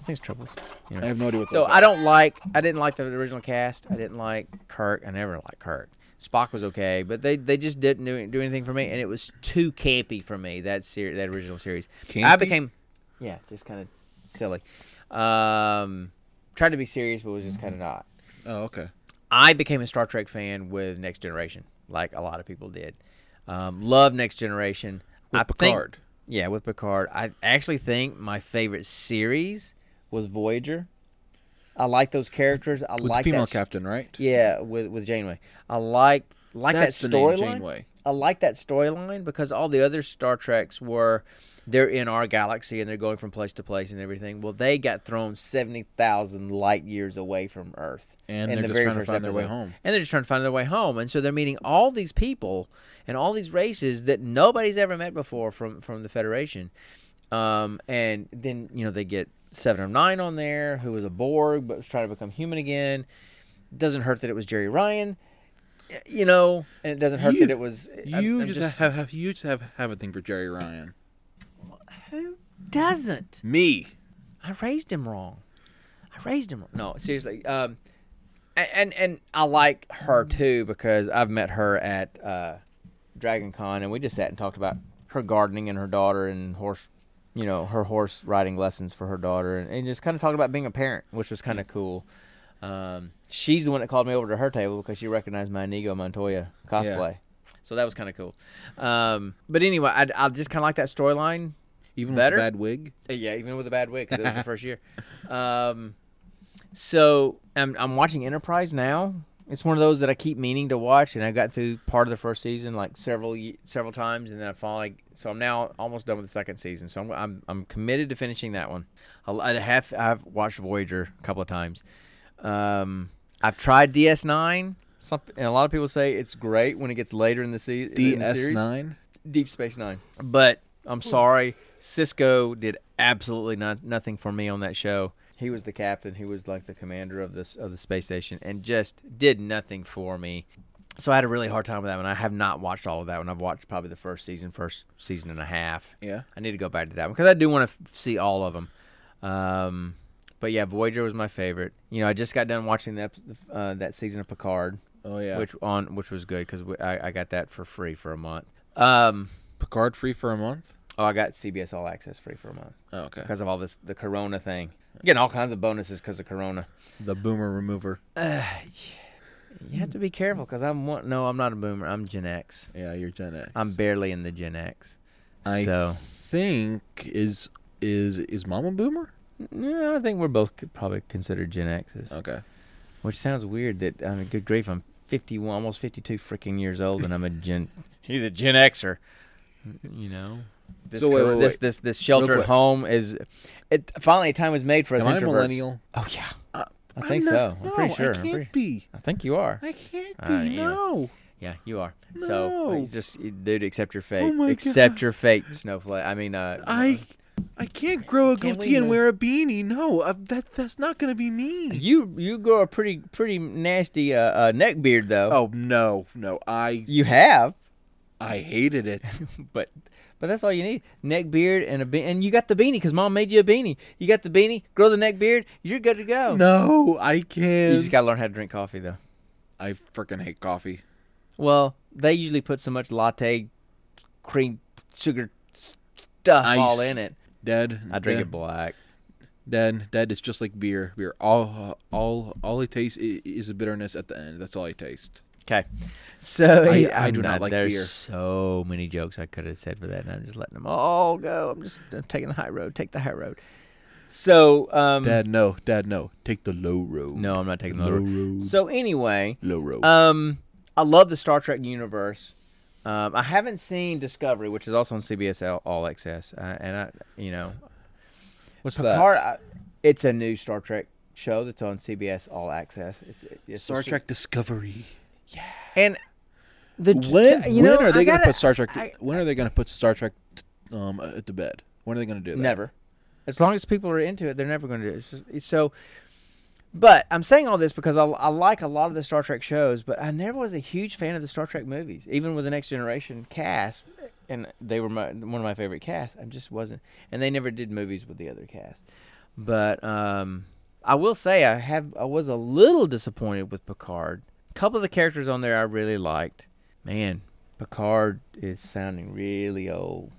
I think it's Tribbles. You I have no idea what. So those I don't like. I didn't like the original cast. I didn't like Kirk. I never liked Kirk. Spock was okay, but they, they just didn't do, do anything for me, and it was too campy for me. That ser- that original series. I became, yeah, just kind of silly. Um, tried to be serious, but was just kind of not. Oh okay. I became a Star Trek fan with Next Generation, like a lot of people did. Um, love Next Generation. With I think- Picard. yeah, with Picard. I actually think my favorite series was Voyager. I like those characters. I with like the female that st- captain, right? Yeah, with with Janeway. I like like That's that storyline. I like that storyline because all the other Star Treks were they're in our galaxy and they're going from place to place and everything. Well, they got thrown seventy thousand light years away from Earth, And they're the just trying to find their way home. and they're just trying to find their way home. And so they're meeting all these people and all these races that nobody's ever met before from from the Federation. Um, and then you know they get Seven of Nine on there, who was a Borg but was trying to become human again. Doesn't hurt that it was Jeri Ryan, you know, and it doesn't hurt You- that it was. You I'm just, have, have you just have have a thing for Jeri Ryan. who doesn't? Me. I raised him wrong. I raised him wrong. No, seriously. Um, and and I like her too because I've met her at uh, Dragon Con and we just sat and talked about her gardening and her daughter and horse, you know, her horse riding lessons for her daughter and, and just kind of talked about being a parent, which was kind of cool. Um, she's the one that called me over to her table because she recognized my Inigo Montoya cosplay. So that was kind of cool. Um, but anyway, I, I just kind of like that storyline. Even Better? with a bad wig. Uh, Yeah, even with a bad wig, 'cause it was the first year. Um, so I'm I'm watching Enterprise now. It's one of those that I keep meaning to watch, and I got through part of the first season like several several times, and then I finally. So I'm now almost done with the second season. So I'm I'm, I'm committed to finishing that one. I'll- I have I've watched Voyager a couple of times. Um, I've tried DS9. Some, and a lot of people say it's great when it gets later in the, se- in the series. DS9. Deep Space Nine. But I'm sorry, Sisko did absolutely not, nothing for me on that show. He was the captain. He was like the commander of this of the space station, and just did nothing for me. So I had a really hard time with that one. I have not watched all of that one. I've watched probably the first season, first season and a half. Yeah. I need to go back to that one because I do want to f- see all of them. Um, but yeah, Voyager was my favorite. You know, I just got done watching that uh, that season of Picard, Oh yeah. which on which was good because I, I got that for free for a month. Um, Picard free for a month. Oh, I got CBS All Access free for a month Oh, okay. because of all this the Corona thing. Getting all kinds of bonuses because of Corona. The boomer remover. Uh, you have to be careful because I'm one. No, I'm not a boomer. I'm Gen X. Yeah, you're Gen X. I'm barely in the Gen X. I so think is is is mom a boomer? yeah, I think we're both probably considered Gen X's. Okay. Which sounds weird. That I mean, good grief, I'm 51, almost 52 freaking years old, and I'm a Gen. He's a Gen Xer. You know. This So wait, wait, this wait. this this shelter at home is. It finally a time was made for us Am I introverts. millennial? Oh yeah. Uh, I think I'm so. not- I'm pretty sure. I I'm can't pretty- be. I think you are. I can't be. don't no. Yeah, you are. So No. you just dude, accept your fate. Oh my accept God. your fate, Snowflake. I mean, uh, I I can't grow a goatee we and wear a beanie. No, uh, that that's not gonna be me. you you grow a pretty pretty nasty uh, uh, neck beard though. Oh no, no. I You have, I hated it. but but that's all you need. Neck beard and a be- and you got the beanie because mom made you a beanie. You got the beanie. Grow the neck beard. You're good to go. no, I can't. You just gotta learn how to drink coffee though. I freaking hate coffee. Well, they usually put so much latte, cream, sugar stuff all in it. Dad, I drink Dad, it black. Dad, Dad, it's just like beer. Beer. All, all, all it tastes is a bitterness at the end. That's all I taste. Okay. So I- I I'm do not like there's beer. so many jokes I could have said for that, and I'm just letting them all go. I'm just I'm taking the high road. Take the high road. So, um, Dad, no. Dad, no. Take the low road. no, I'm not taking the low low road. road. So anyway, low road. um, I love the Star Trek universe. Um, I haven't seen Discovery, which is also on CBS All, All Access, uh, and I, you know, What's Picard. I, it's a new Star Trek show that's on CBS All Access. It's, it's Star a- Trek Discovery. And the When, you when know, are they going to put Star Trek? I- when are they going to put Star Trek um, at the bed? When are they going to do that? Never. As long as people are into it, they're never going to do it. It's just, so. But I'm saying all this because I, I like a lot of the Star Trek shows, but I never was a huge fan of the Star Trek movies, even with the Next Generation cast, and they were my, one of my favorite casts. I just wasn't, and they never did movies with the other cast. But um, I will say I have I was a little disappointed with Picard. A couple of the characters on there I really liked. Man, Picard is sounding really old.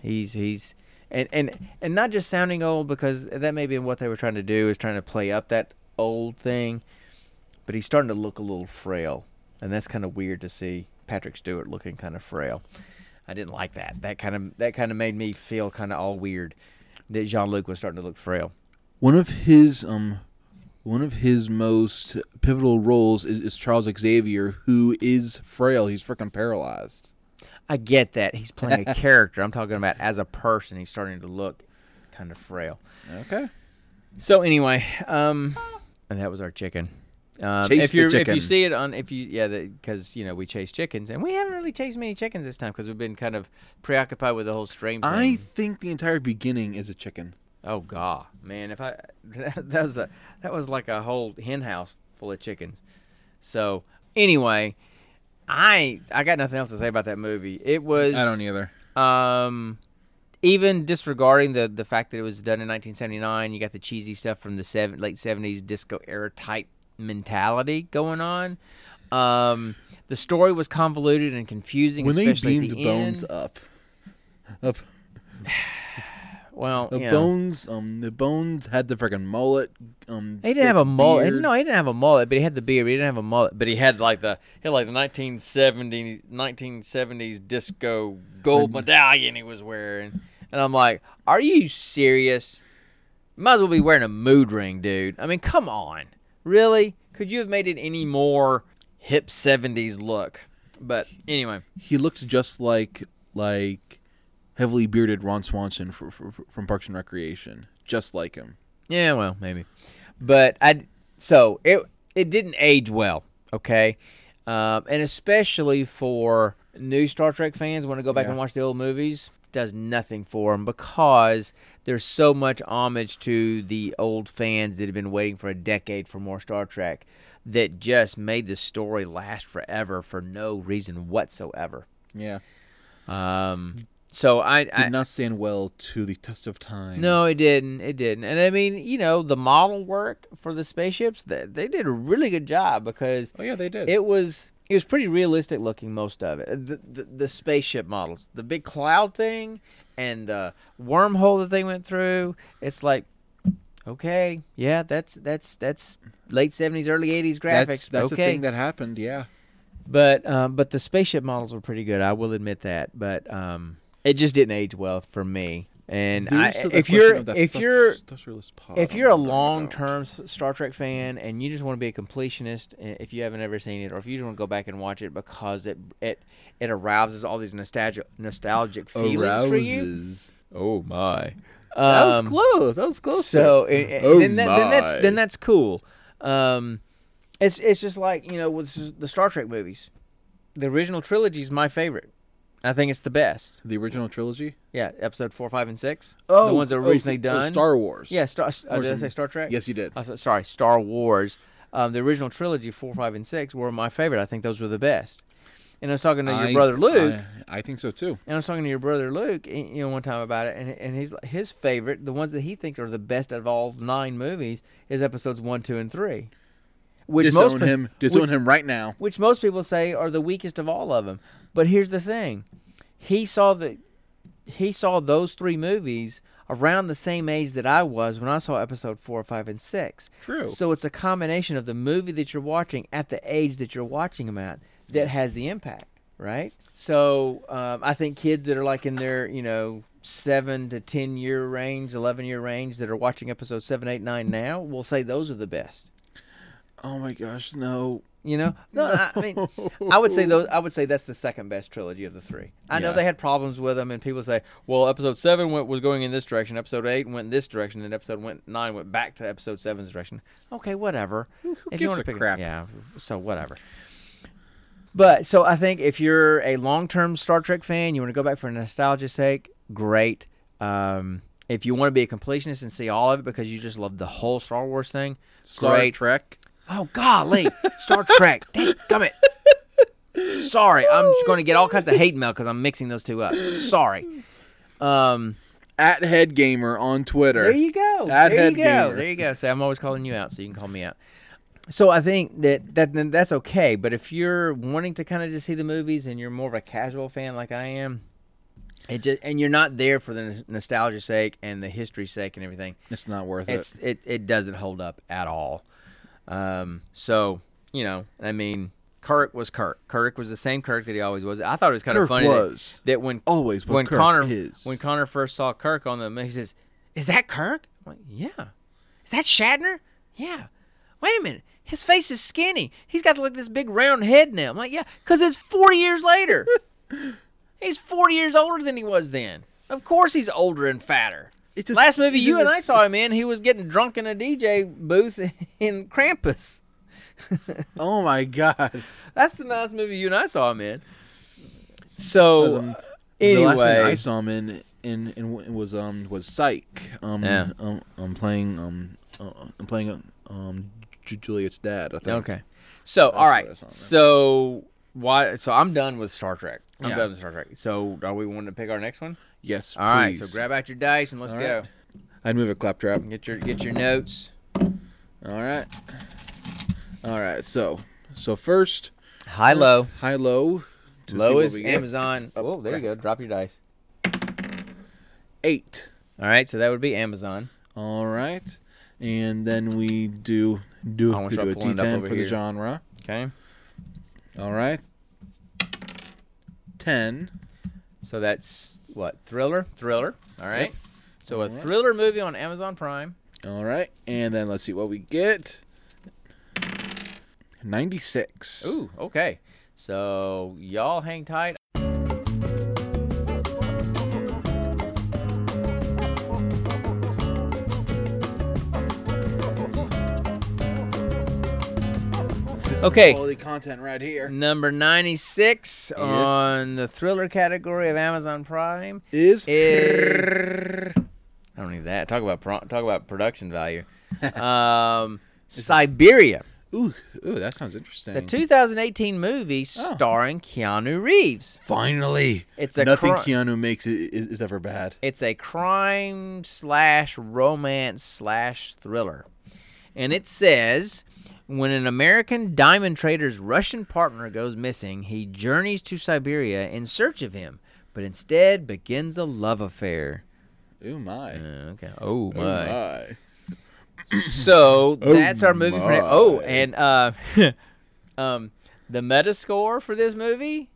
He's he's and and and not just sounding old because that may be what they were trying to do is trying to play up that old thing, but he's starting to look a little frail, and that's kind of weird to see Patrick Stewart looking kind of frail. I didn't like that. That kind of that kind of made me feel kind of all weird that Jean Luc was starting to look frail. One of his um, one of his most pivotal roles is, is Charles Xavier, who is frail. He's freaking paralyzed. I get that he's playing a character. I'm talking about as a person. He's starting to look kind of frail. Okay. So anyway, um, and that was our chicken. Um, Chase if you if you see it on if you yeah because you know we chase chickens and we haven't really chased many chickens this time because we've been kind of preoccupied with the whole stream thing. I think the entire beginning is a chicken. Oh god, man, if I that was a that was like a whole hen house full of chickens. So anyway, I I got nothing else to say about that movie. It was I don't either. um, even disregarding the the fact that it was done in 1979, you got the cheesy stuff from the seven, late 70s disco era type mentality going on. Um, the story was convoluted and confusing, When they beamed the Bones end. up, up Well, the you know, Bones, um, the Bones had the freaking mullet. Um, he didn't have a mullet. beard. No, he didn't have a mullet, but he had the beard. He didn't have a mullet, but he had like the he had like the 1970 1970s disco gold medallion he was wearing, and I'm like, are you serious? Might as well be wearing a mood ring, dude. I mean, come on, really? Could you have made it any more hip 70s look? But anyway, He looked just like like heavily bearded Ron Swanson fr fr fr- from Parks and Recreation, just like him. Yeah, well, maybe. But I so it it didn't age well, okay? Um, and especially for new Star Trek fans want to go back Yeah. and watch the old movies, does nothing for them because there's so much homage to the old fans that have been waiting for a decade for more Star Trek that just made the story last forever for no reason whatsoever. Yeah, Um, so I, did I not stand well to the test of time. no, it didn't. It didn't. And I mean, you know, the model work for the spaceships, they, they did a really good job because Oh yeah, they did. it was it was pretty realistic looking most of it. The, the the spaceship models, the big cloud thing and the wormhole that they went through, it's like okay, yeah, that's that's that's late 70s early 80s graphics. that's that's the okay. thing that happened. Yeah. But um, but the spaceship models were pretty good. I will admit that. But um, it just didn't age well for me. And I, There's still the if you're of that if you're if you're a I'm gonna go. long-term Star Trek fan and you just want to be a completionist, if you haven't ever seen it, or if you just want to go back and watch it because it it it arouses all these nostalgic nostalgic feelings for you. Arouses. Oh my! That was Um, close. That was close. so i- i- Oh then, that, then that's then that's cool. Um, it's it's just like you know with the Star Trek movies. The original trilogy is my favorite. I think it's the best. the original trilogy. Yeah, episode four, five, and six. Oh, the ones that were originally oh, done. Star Wars. Yeah, Star. Uh, did I say Star Trek? Yes, you did. I said, sorry, Star Wars. Um, the original trilogy, four, five, and six, were my favorite. I think those were the best. And I was talking to your brother Luke, I, I think so too. and I was talking to your brother Luke, you know, one time about it, and and his his favorite, the ones that he thinks are the best out of all nine movies, is episodes one, two, and three. Which most Disown pe- him. Disown which- him right now. which most people say are the weakest of all of them. But here's the thing: he saw the he saw those three movies around the same age that I was when I saw episode four, five, and six. True. So it's a combination of the movie that you're watching at the age that you're watching them at that has the impact, right? So um, I think kids that are like in their you know seven to ten year range, eleven year range that are watching episode seven, eight, nine now will say those are the best. Oh my gosh, no. You know, no, I, I mean, I would say those. I would say that's the second best trilogy of the three. I know they had problems with them, and people say, "Well, episode seven went, was going in this direction, episode eight went in this direction, and episode went nine went back to episode seven's direction." Okay, whatever. Who, gives wanna a pick crap? Yeah, so whatever. But so I think if you're a long-term Star Trek fan, you want to go back for nostalgia's sake, great. Um, if you want to be a completionist and see all of it because you just love the whole Star Wars thing, Star great. Trek. Oh golly, Star Trek. Dang it! Sorry, I'm going to get all kinds of hate mail because I'm mixing those two up. Sorry. Um, At Head Gamer on Twitter. there you go. At there Head you go. Gamer. There you go. Say I'm always calling you out, so you can call me out. So I think that that that's okay. But if you're wanting to kind of just see the movies and you're more of a casual fan like I am, it just and you're not there for the nostalgia sake and the history sake and everything, It's not worth it's it. it, it doesn't hold up at all. Um, so you know, I mean, Kirk was Kirk. Kirk was the same Kirk that he always was. I thought it was kind of funny that- that, when always when Kirk Connor is. when Connor first saw Kirk on the he says, "Is that Kirk?" I'm like, "Yeah." Is that Shatner? Yeah. Wait a minute. His face is skinny. He's got like this big round head now. I'm like, yeah, because it's 40 years later. he's 40 years older than he was then. Of course he's older and fatter. It just- Last movie you and I saw him in, he was getting drunk in a DJ booth in Krampus. Oh my god. That's the last movie you and I saw him in. So, Um, uh, The last thing I saw him in in, in was um was Psych. Um, Yeah. um I'm playing um uh, I'm playing um Ju- Juliet's dad. I think. okay. So, all right. what I saw, man. So, why? So, I'm done with Star Trek. I'm Yeah. done with Star Trek. So, are we wanting to pick our next one? Yes. All right. please. So, grab out your dice and let's All go. right. I'd move a claptrap. Get your get your notes. All right. All right. So so first High low. high low. Low is we get. Amazon. Oh, there you go. Drop your dice. Eight. All right. So that would be Amazon. All right. And then we do do, we do a pulling it up D10 over for the genre. Okay. All right. Ten. So that's what thriller. Thriller. All right. So a All right. thriller movie on Amazon Prime. All right. And then let's see what we get. Ninety-six. Ooh. Okay. So y'all hang tight. Okay. Quality content right here. Number 96 on the thriller category of Amazon Prime Is is I don't need that. Talk about pro- talk about production value. Um, Siberia. ooh ooh that sounds interesting. It's a 2018 movie Oh. starring Keanu Reeves. Finally, It's a nothing cri- Keanu makes is, is, is ever bad. It's a crime slash romance slash thriller. And it says when an American diamond trader's Russian partner goes missing, he journeys to Siberia in search of him, but instead begins a love affair. Ooh my. Uh, okay. Oh, Oh my. my. So Oh that's our movie for now. Oh, and uh, um, the Metascore for this movie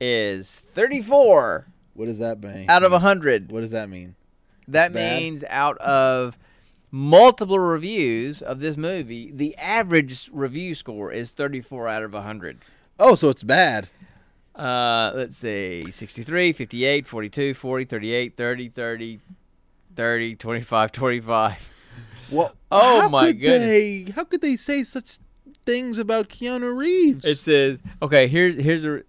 is 34 What does that mean? out of 100. What does that mean? That means out of multiple reviews of this movie, the average review score is 34 out of 100. Oh, so it's bad. Uh, let's see 63, 58, 42, 40, 38, 30, 30, 30, 25, 25. Well, Oh how my could goodness. They, how could they say such things about Keanu Reeves? It says, okay, here's here's a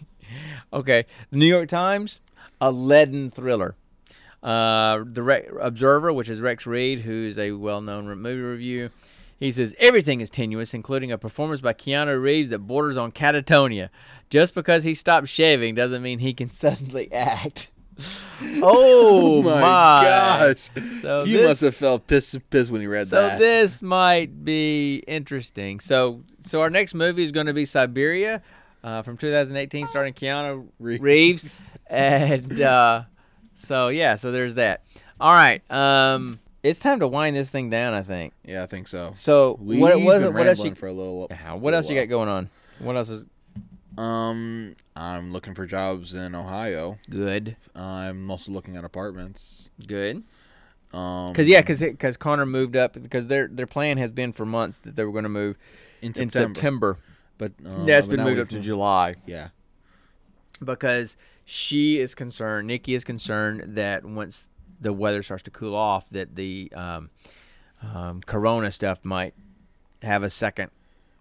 okay. The New York Times, a leaden thriller. Uh, the Re- Observer, which is Rex Reed, who's a well-known re- movie review, he says everything is tenuous, including a performance by Keanu Reeves that borders on catatonia. Just because he stopped shaving doesn't mean he can suddenly act. oh my, gosh! So you this- must have felt pissed pissed when you read so that. So this might be interesting. So so our next movie is going to be Siberia, uh, from 2018, starring Keanu Reeves. Reeves, and uh, so yeah, so there's that. All right, um, it's time to wind this thing down. I think. yeah, I think so. So We've what what, been what else rambling you for a little. yeah, what else you got going on? What else is Um, I'm looking for jobs in Ohio. good? I'm also looking at apartments. Good. Um, Because yeah, because because Connor moved up because their their plan has been for months that they were going to move. in in September. September. But um, That's but been moved up to July Yeah. because she is concerned. Nikki is concerned that once the weather starts to cool off, that the um, um, Corona stuff might have a second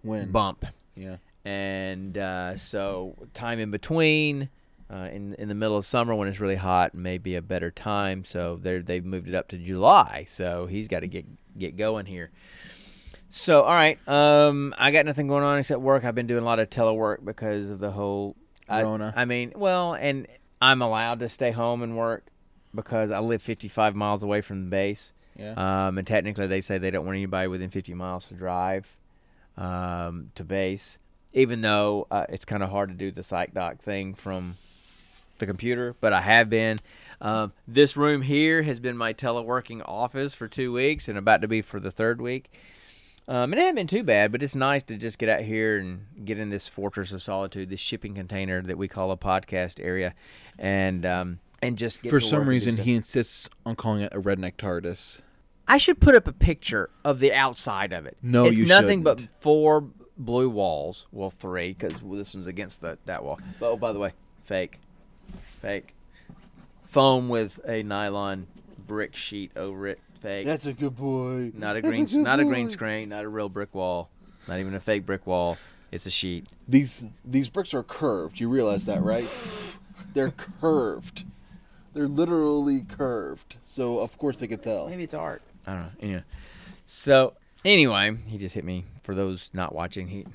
When? bump. Yeah. and uh, so time in between uh, in in the middle of summer when it's really hot may be a better time so they they've moved it up to July so he's got to get get going here so all right um I got nothing going on except work I've been doing a lot of telework because of the whole I, Rona. I mean well and I'm allowed to stay home and work because I live 55 miles away from the base Yeah. um, and technically, they say they don't want anybody within 50 miles to drive um, to base, even though uh, it's kind of hard to do the psych doc thing from the computer. But I have been. Um, this room here has been my teleworking office for two weeks and about to be for the third week. Um, and it hasn't been too bad, but it's nice to just get out here and get in this fortress of solitude, this shipping container that we call a podcast area, and um, and just get For to some work and do reason, he insists on calling it a redneck TARDIS. I should put up a picture of the outside of it. No, it's you nothing but shouldn't. four blue walls. Well, three because this one's against the, that wall. But, oh, by the way, fake, fake, foam with a nylon brick sheet over it. Fake. a good boy. not a green. Not a green screen. Not a real brick wall. Not even a fake brick wall. It's a sheet. These these bricks are curved. You realize that, right? They're curved. They're literally curved. So of course they could tell. Maybe it's art. I don't know. Anyway. So anyway, he just hit me. For those not watching, he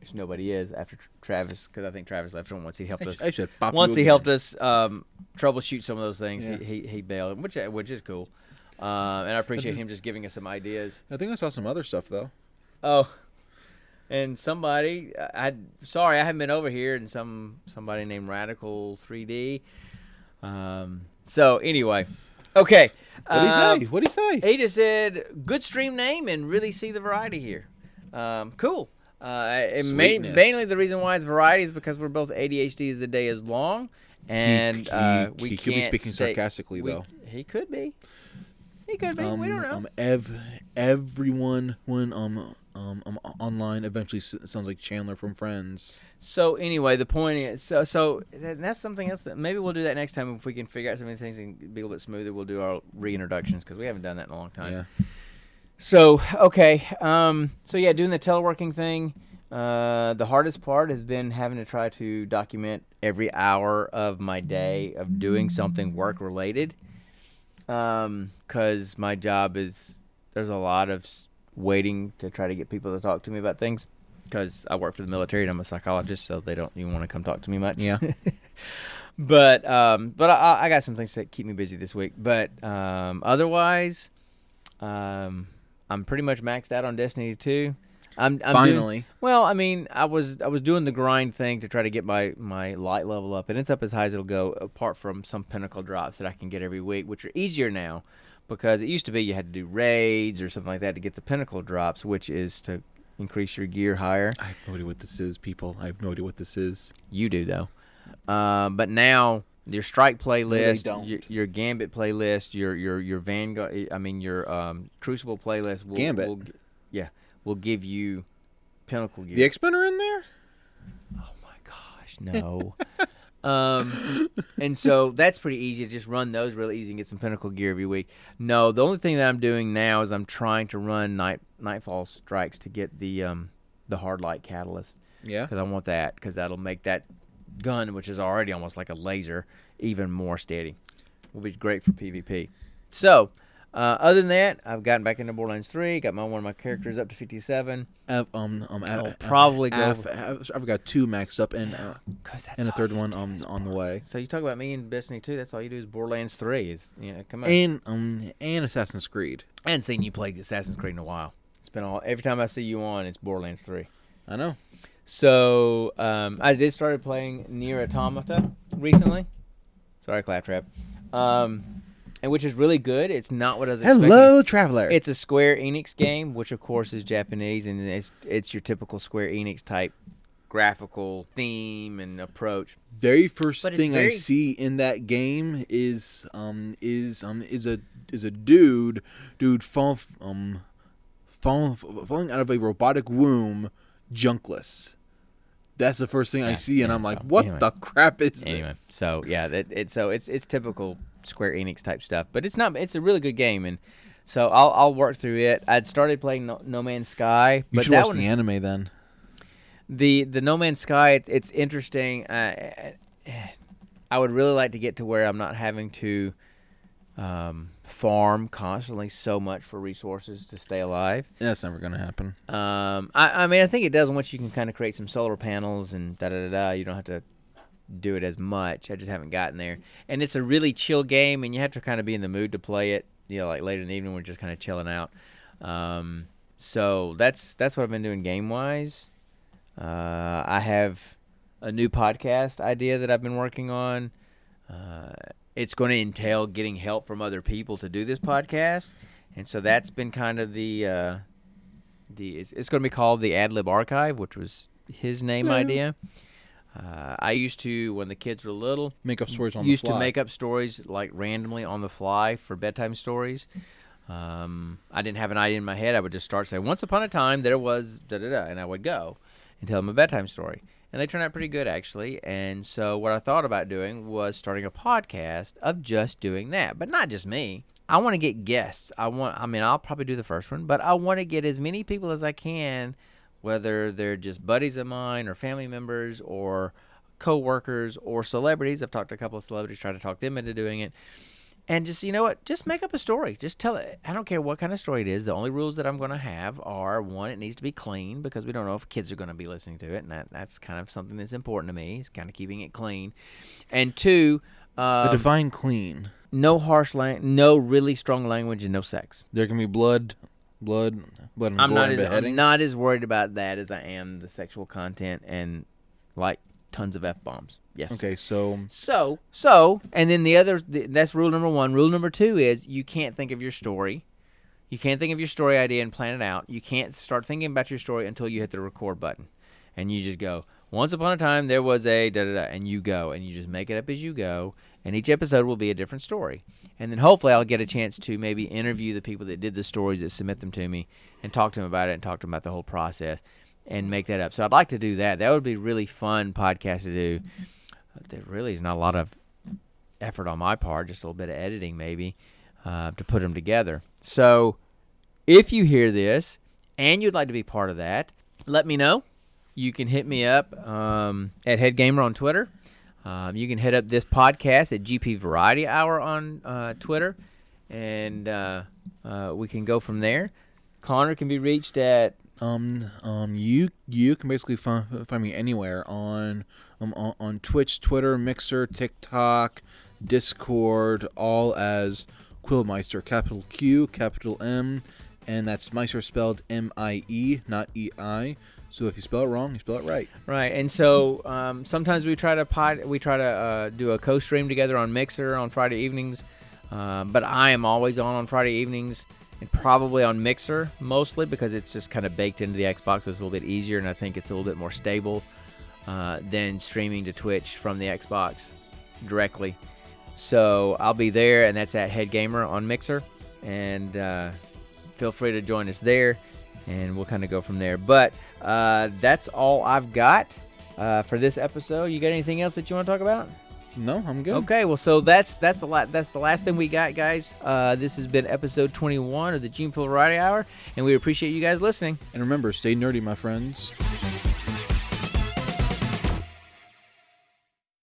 which nobody is after Travis because I think Travis left him once he helped I, us. sh- I should pop once he again. helped us um, troubleshoot some of those things, Yeah. he, he he bailed, which which is cool. Uh, and I appreciate him just giving us some ideas. I think I saw some other stuff though. Oh, and somebody, I, I sorry I haven't been over here, and some somebody named Radical 3D. Um, so anyway, okay. What did he um, say? What did he say? He just said, "Good stream name and really see the variety here." Um, cool. Uh, and main, mainly the reason why it's variety is because we're both ADHD as the day is long, and he, uh, we he could be speaking stay- sarcastically we- though. He could be. He could be. Um, we don't know. um, ev- everyone when um um, um online eventually sounds like Chandler from Friends. So anyway, the point is, so so that's something else that maybe we'll do that next time if we can figure out some of the things and be a little bit smoother. We'll do our reintroductions because we haven't done that in a long time. Yeah. So okay, um, so yeah, doing the teleworking thing. Uh, the hardest part has been having to try to document every hour of my day of doing something work related. Um, cause my job is there's a lot of waiting to try to get people to talk to me about things. Cause I work for the military and I'm a psychologist, so they don't even want to come talk to me much. Yeah. but um, but I, I got some things that keep me busy this week. But um, otherwise, um, I'm pretty much maxed out on Destiny 2. I'm, I'm doing- Finally. well, I mean, I was I was doing the grind thing to try to get my my light level up, and it's up as high as it'll go. Apart from some pinnacle drops that I can get every week, which are easier now, because it used to be you had to do raids or something like that to get the pinnacle drops, which is to increase your gear higher. I have no idea what this is, people. I have no idea what this is. You do though. Um, but now your strike playlist, don't. your, your gambit playlist, your your your vanguard, I mean your um, crucible playlist will, Gambit? will yeah, will give you pinnacle gear. The X Men are in there. oh my gosh, no. um, and so that's pretty easy to just run those really easy and get some pinnacle gear every week. No, the only thing that I'm doing now is I'm trying to run night nightfall strikes to get the um the hard light catalyst Yeah. because I want that because that'll make that gun, which is already almost like a laser, even more steady. Will be great for PvP. So, uh, other than that, I've gotten back into Borderlands 3. Got my one of my characters up to 57. I've, um, um, I'll probably go I've, I've, I've got two maxed up and uh, and a third one on on the way. So you talk about me and Destiny 2. That's all you do is Borderlands 3. Is yeah, come on. And um and Assassin's Creed. I hadn't seen you play Assassin's Creed in a while. It's been all every time I see you on, it's Borderlands 3. I know. So um, I did started playing NieR Automata recently. Sorry, Claptrap. Um, and which is really good. It's not what I was expecting. Hello, traveler. It's a Square Enix game, which of course is Japanese, and it's it's your typical Square Enix type graphical theme and approach. very first But it's thing I see in that game is um is um is a is a dude dude fall um fall, falling out of a robotic womb junkless. That's the first thing I see, and yeah, I'm like, so, "What anyway. the crap is anyway, this?" so yeah, that it so it's it's typical Square Enix type stuff, but it's not. It's a really good game, and so I'll I'll work through it. I'd started playing No, no Man's Sky, You but should that watch one, the anime then. the the No Man's Sky, it, it's interesting. Uh, I would really like to get to where I'm not having to um, farm constantly so much for resources to stay alive. That's never gonna happen. Um, I, I mean, I think it does once you can kind of create some solar panels and da da da da. You don't have to do it as much. I just haven't gotten there. And it's a really chill game, and you have to kind of be in the mood to play it. You know, like later in the evening, we're just kind of chilling out. Um, so that's that's what I've been doing game wise. Uh, I have a new podcast idea that I've been working on. Uh, it's going to entail getting help from other people to do this podcast, and so that's been kind of the uh, the it's, it's going to be called the Adlib Archive, which was his name Yeah. idea. Uh, I used to when the kids were little Make up stories on used the fly. to make up stories like randomly on the fly for bedtime stories. Um, I didn't have an idea in my head. I would just start saying, "Once upon a time, there was da da da," and I would go and tell them a bedtime story, and they turned out pretty good actually. And so, what I thought about doing was starting a podcast of just doing that, but not just me. I want to get guests. I want. I mean, I'll probably do the first one, but I want to get as many people as I can, whether they're just buddies of mine or family members or co-workers or celebrities. I've talked to a couple of celebrities, tried to talk them into doing it. And just you know what, just make up a story. Just tell it. I don't care what kind of story it is. The only rules that I'm going to have are one, it needs to be clean because we don't know if kids are going to be listening to it, and that, that's kind of something that's important to me. Is kind of keeping it clean. And two, The um, divine clean. no harsh language. no really strong language, and no sex. There can be blood, blood, blood and I'm not and as beheading. I'm not as worried about that as I am the sexual content and like tons of f bombs. Yes. Okay, so So, so, and then the other, th- that's rule number one. Rule number two is you can't think of your story. You can't think of your story idea and plan it out. You can't start thinking about your story until you hit the record button. And you just go, once upon a time, there was a da da da, and you go, and you just make it up as you go. And each episode will be a different story. And then hopefully I'll get a chance to maybe interview the people that did the stories that submit them to me and talk to them about it and talk to them about the whole process and make that up. So I'd like to do that. That would be really fun podcast to do. There really is not a lot of effort on my part, just a little bit of editing maybe uh, to put them together. So if you hear this and you'd like to be part of that, let me know. You can hit me up um, at HeadGamer on Twitter. Um, you can hit up this podcast at GP Variety Hour on uh, Twitter, and uh, uh, we can go from there. Connor can be reached at um um you you can basically find, find me anywhere on um on, on Twitch, Twitter, Mixer, TikTok, Discord, all as QuillMiester, capital Q, capital M, and that's Meister spelled M I E, not E I. So if you spell it wrong, you spell it right. Right, and so um, sometimes we try to pod, we try to uh, do a co-stream together on Mixer on Friday evenings, um, but I am always on on Friday evenings and probably on Mixer mostly because it's just kind of baked into the Xbox. So it's a little bit easier, and I think it's a little bit more stable uh, than streaming to Twitch from the Xbox directly. So I'll be there, and that's at Head Gamer on Mixer, and uh, feel free to join us there, and we'll kind of go from there. But uh, that's all I've got uh, for this episode. You got anything else that you want to talk about? No, I'm good. Okay, well, so that's that's the la- that's the last thing we got, guys. Uh, this has been episode 21 of the Gene Pool Variety Hour, and we appreciate you guys listening. And remember, stay nerdy, my friends.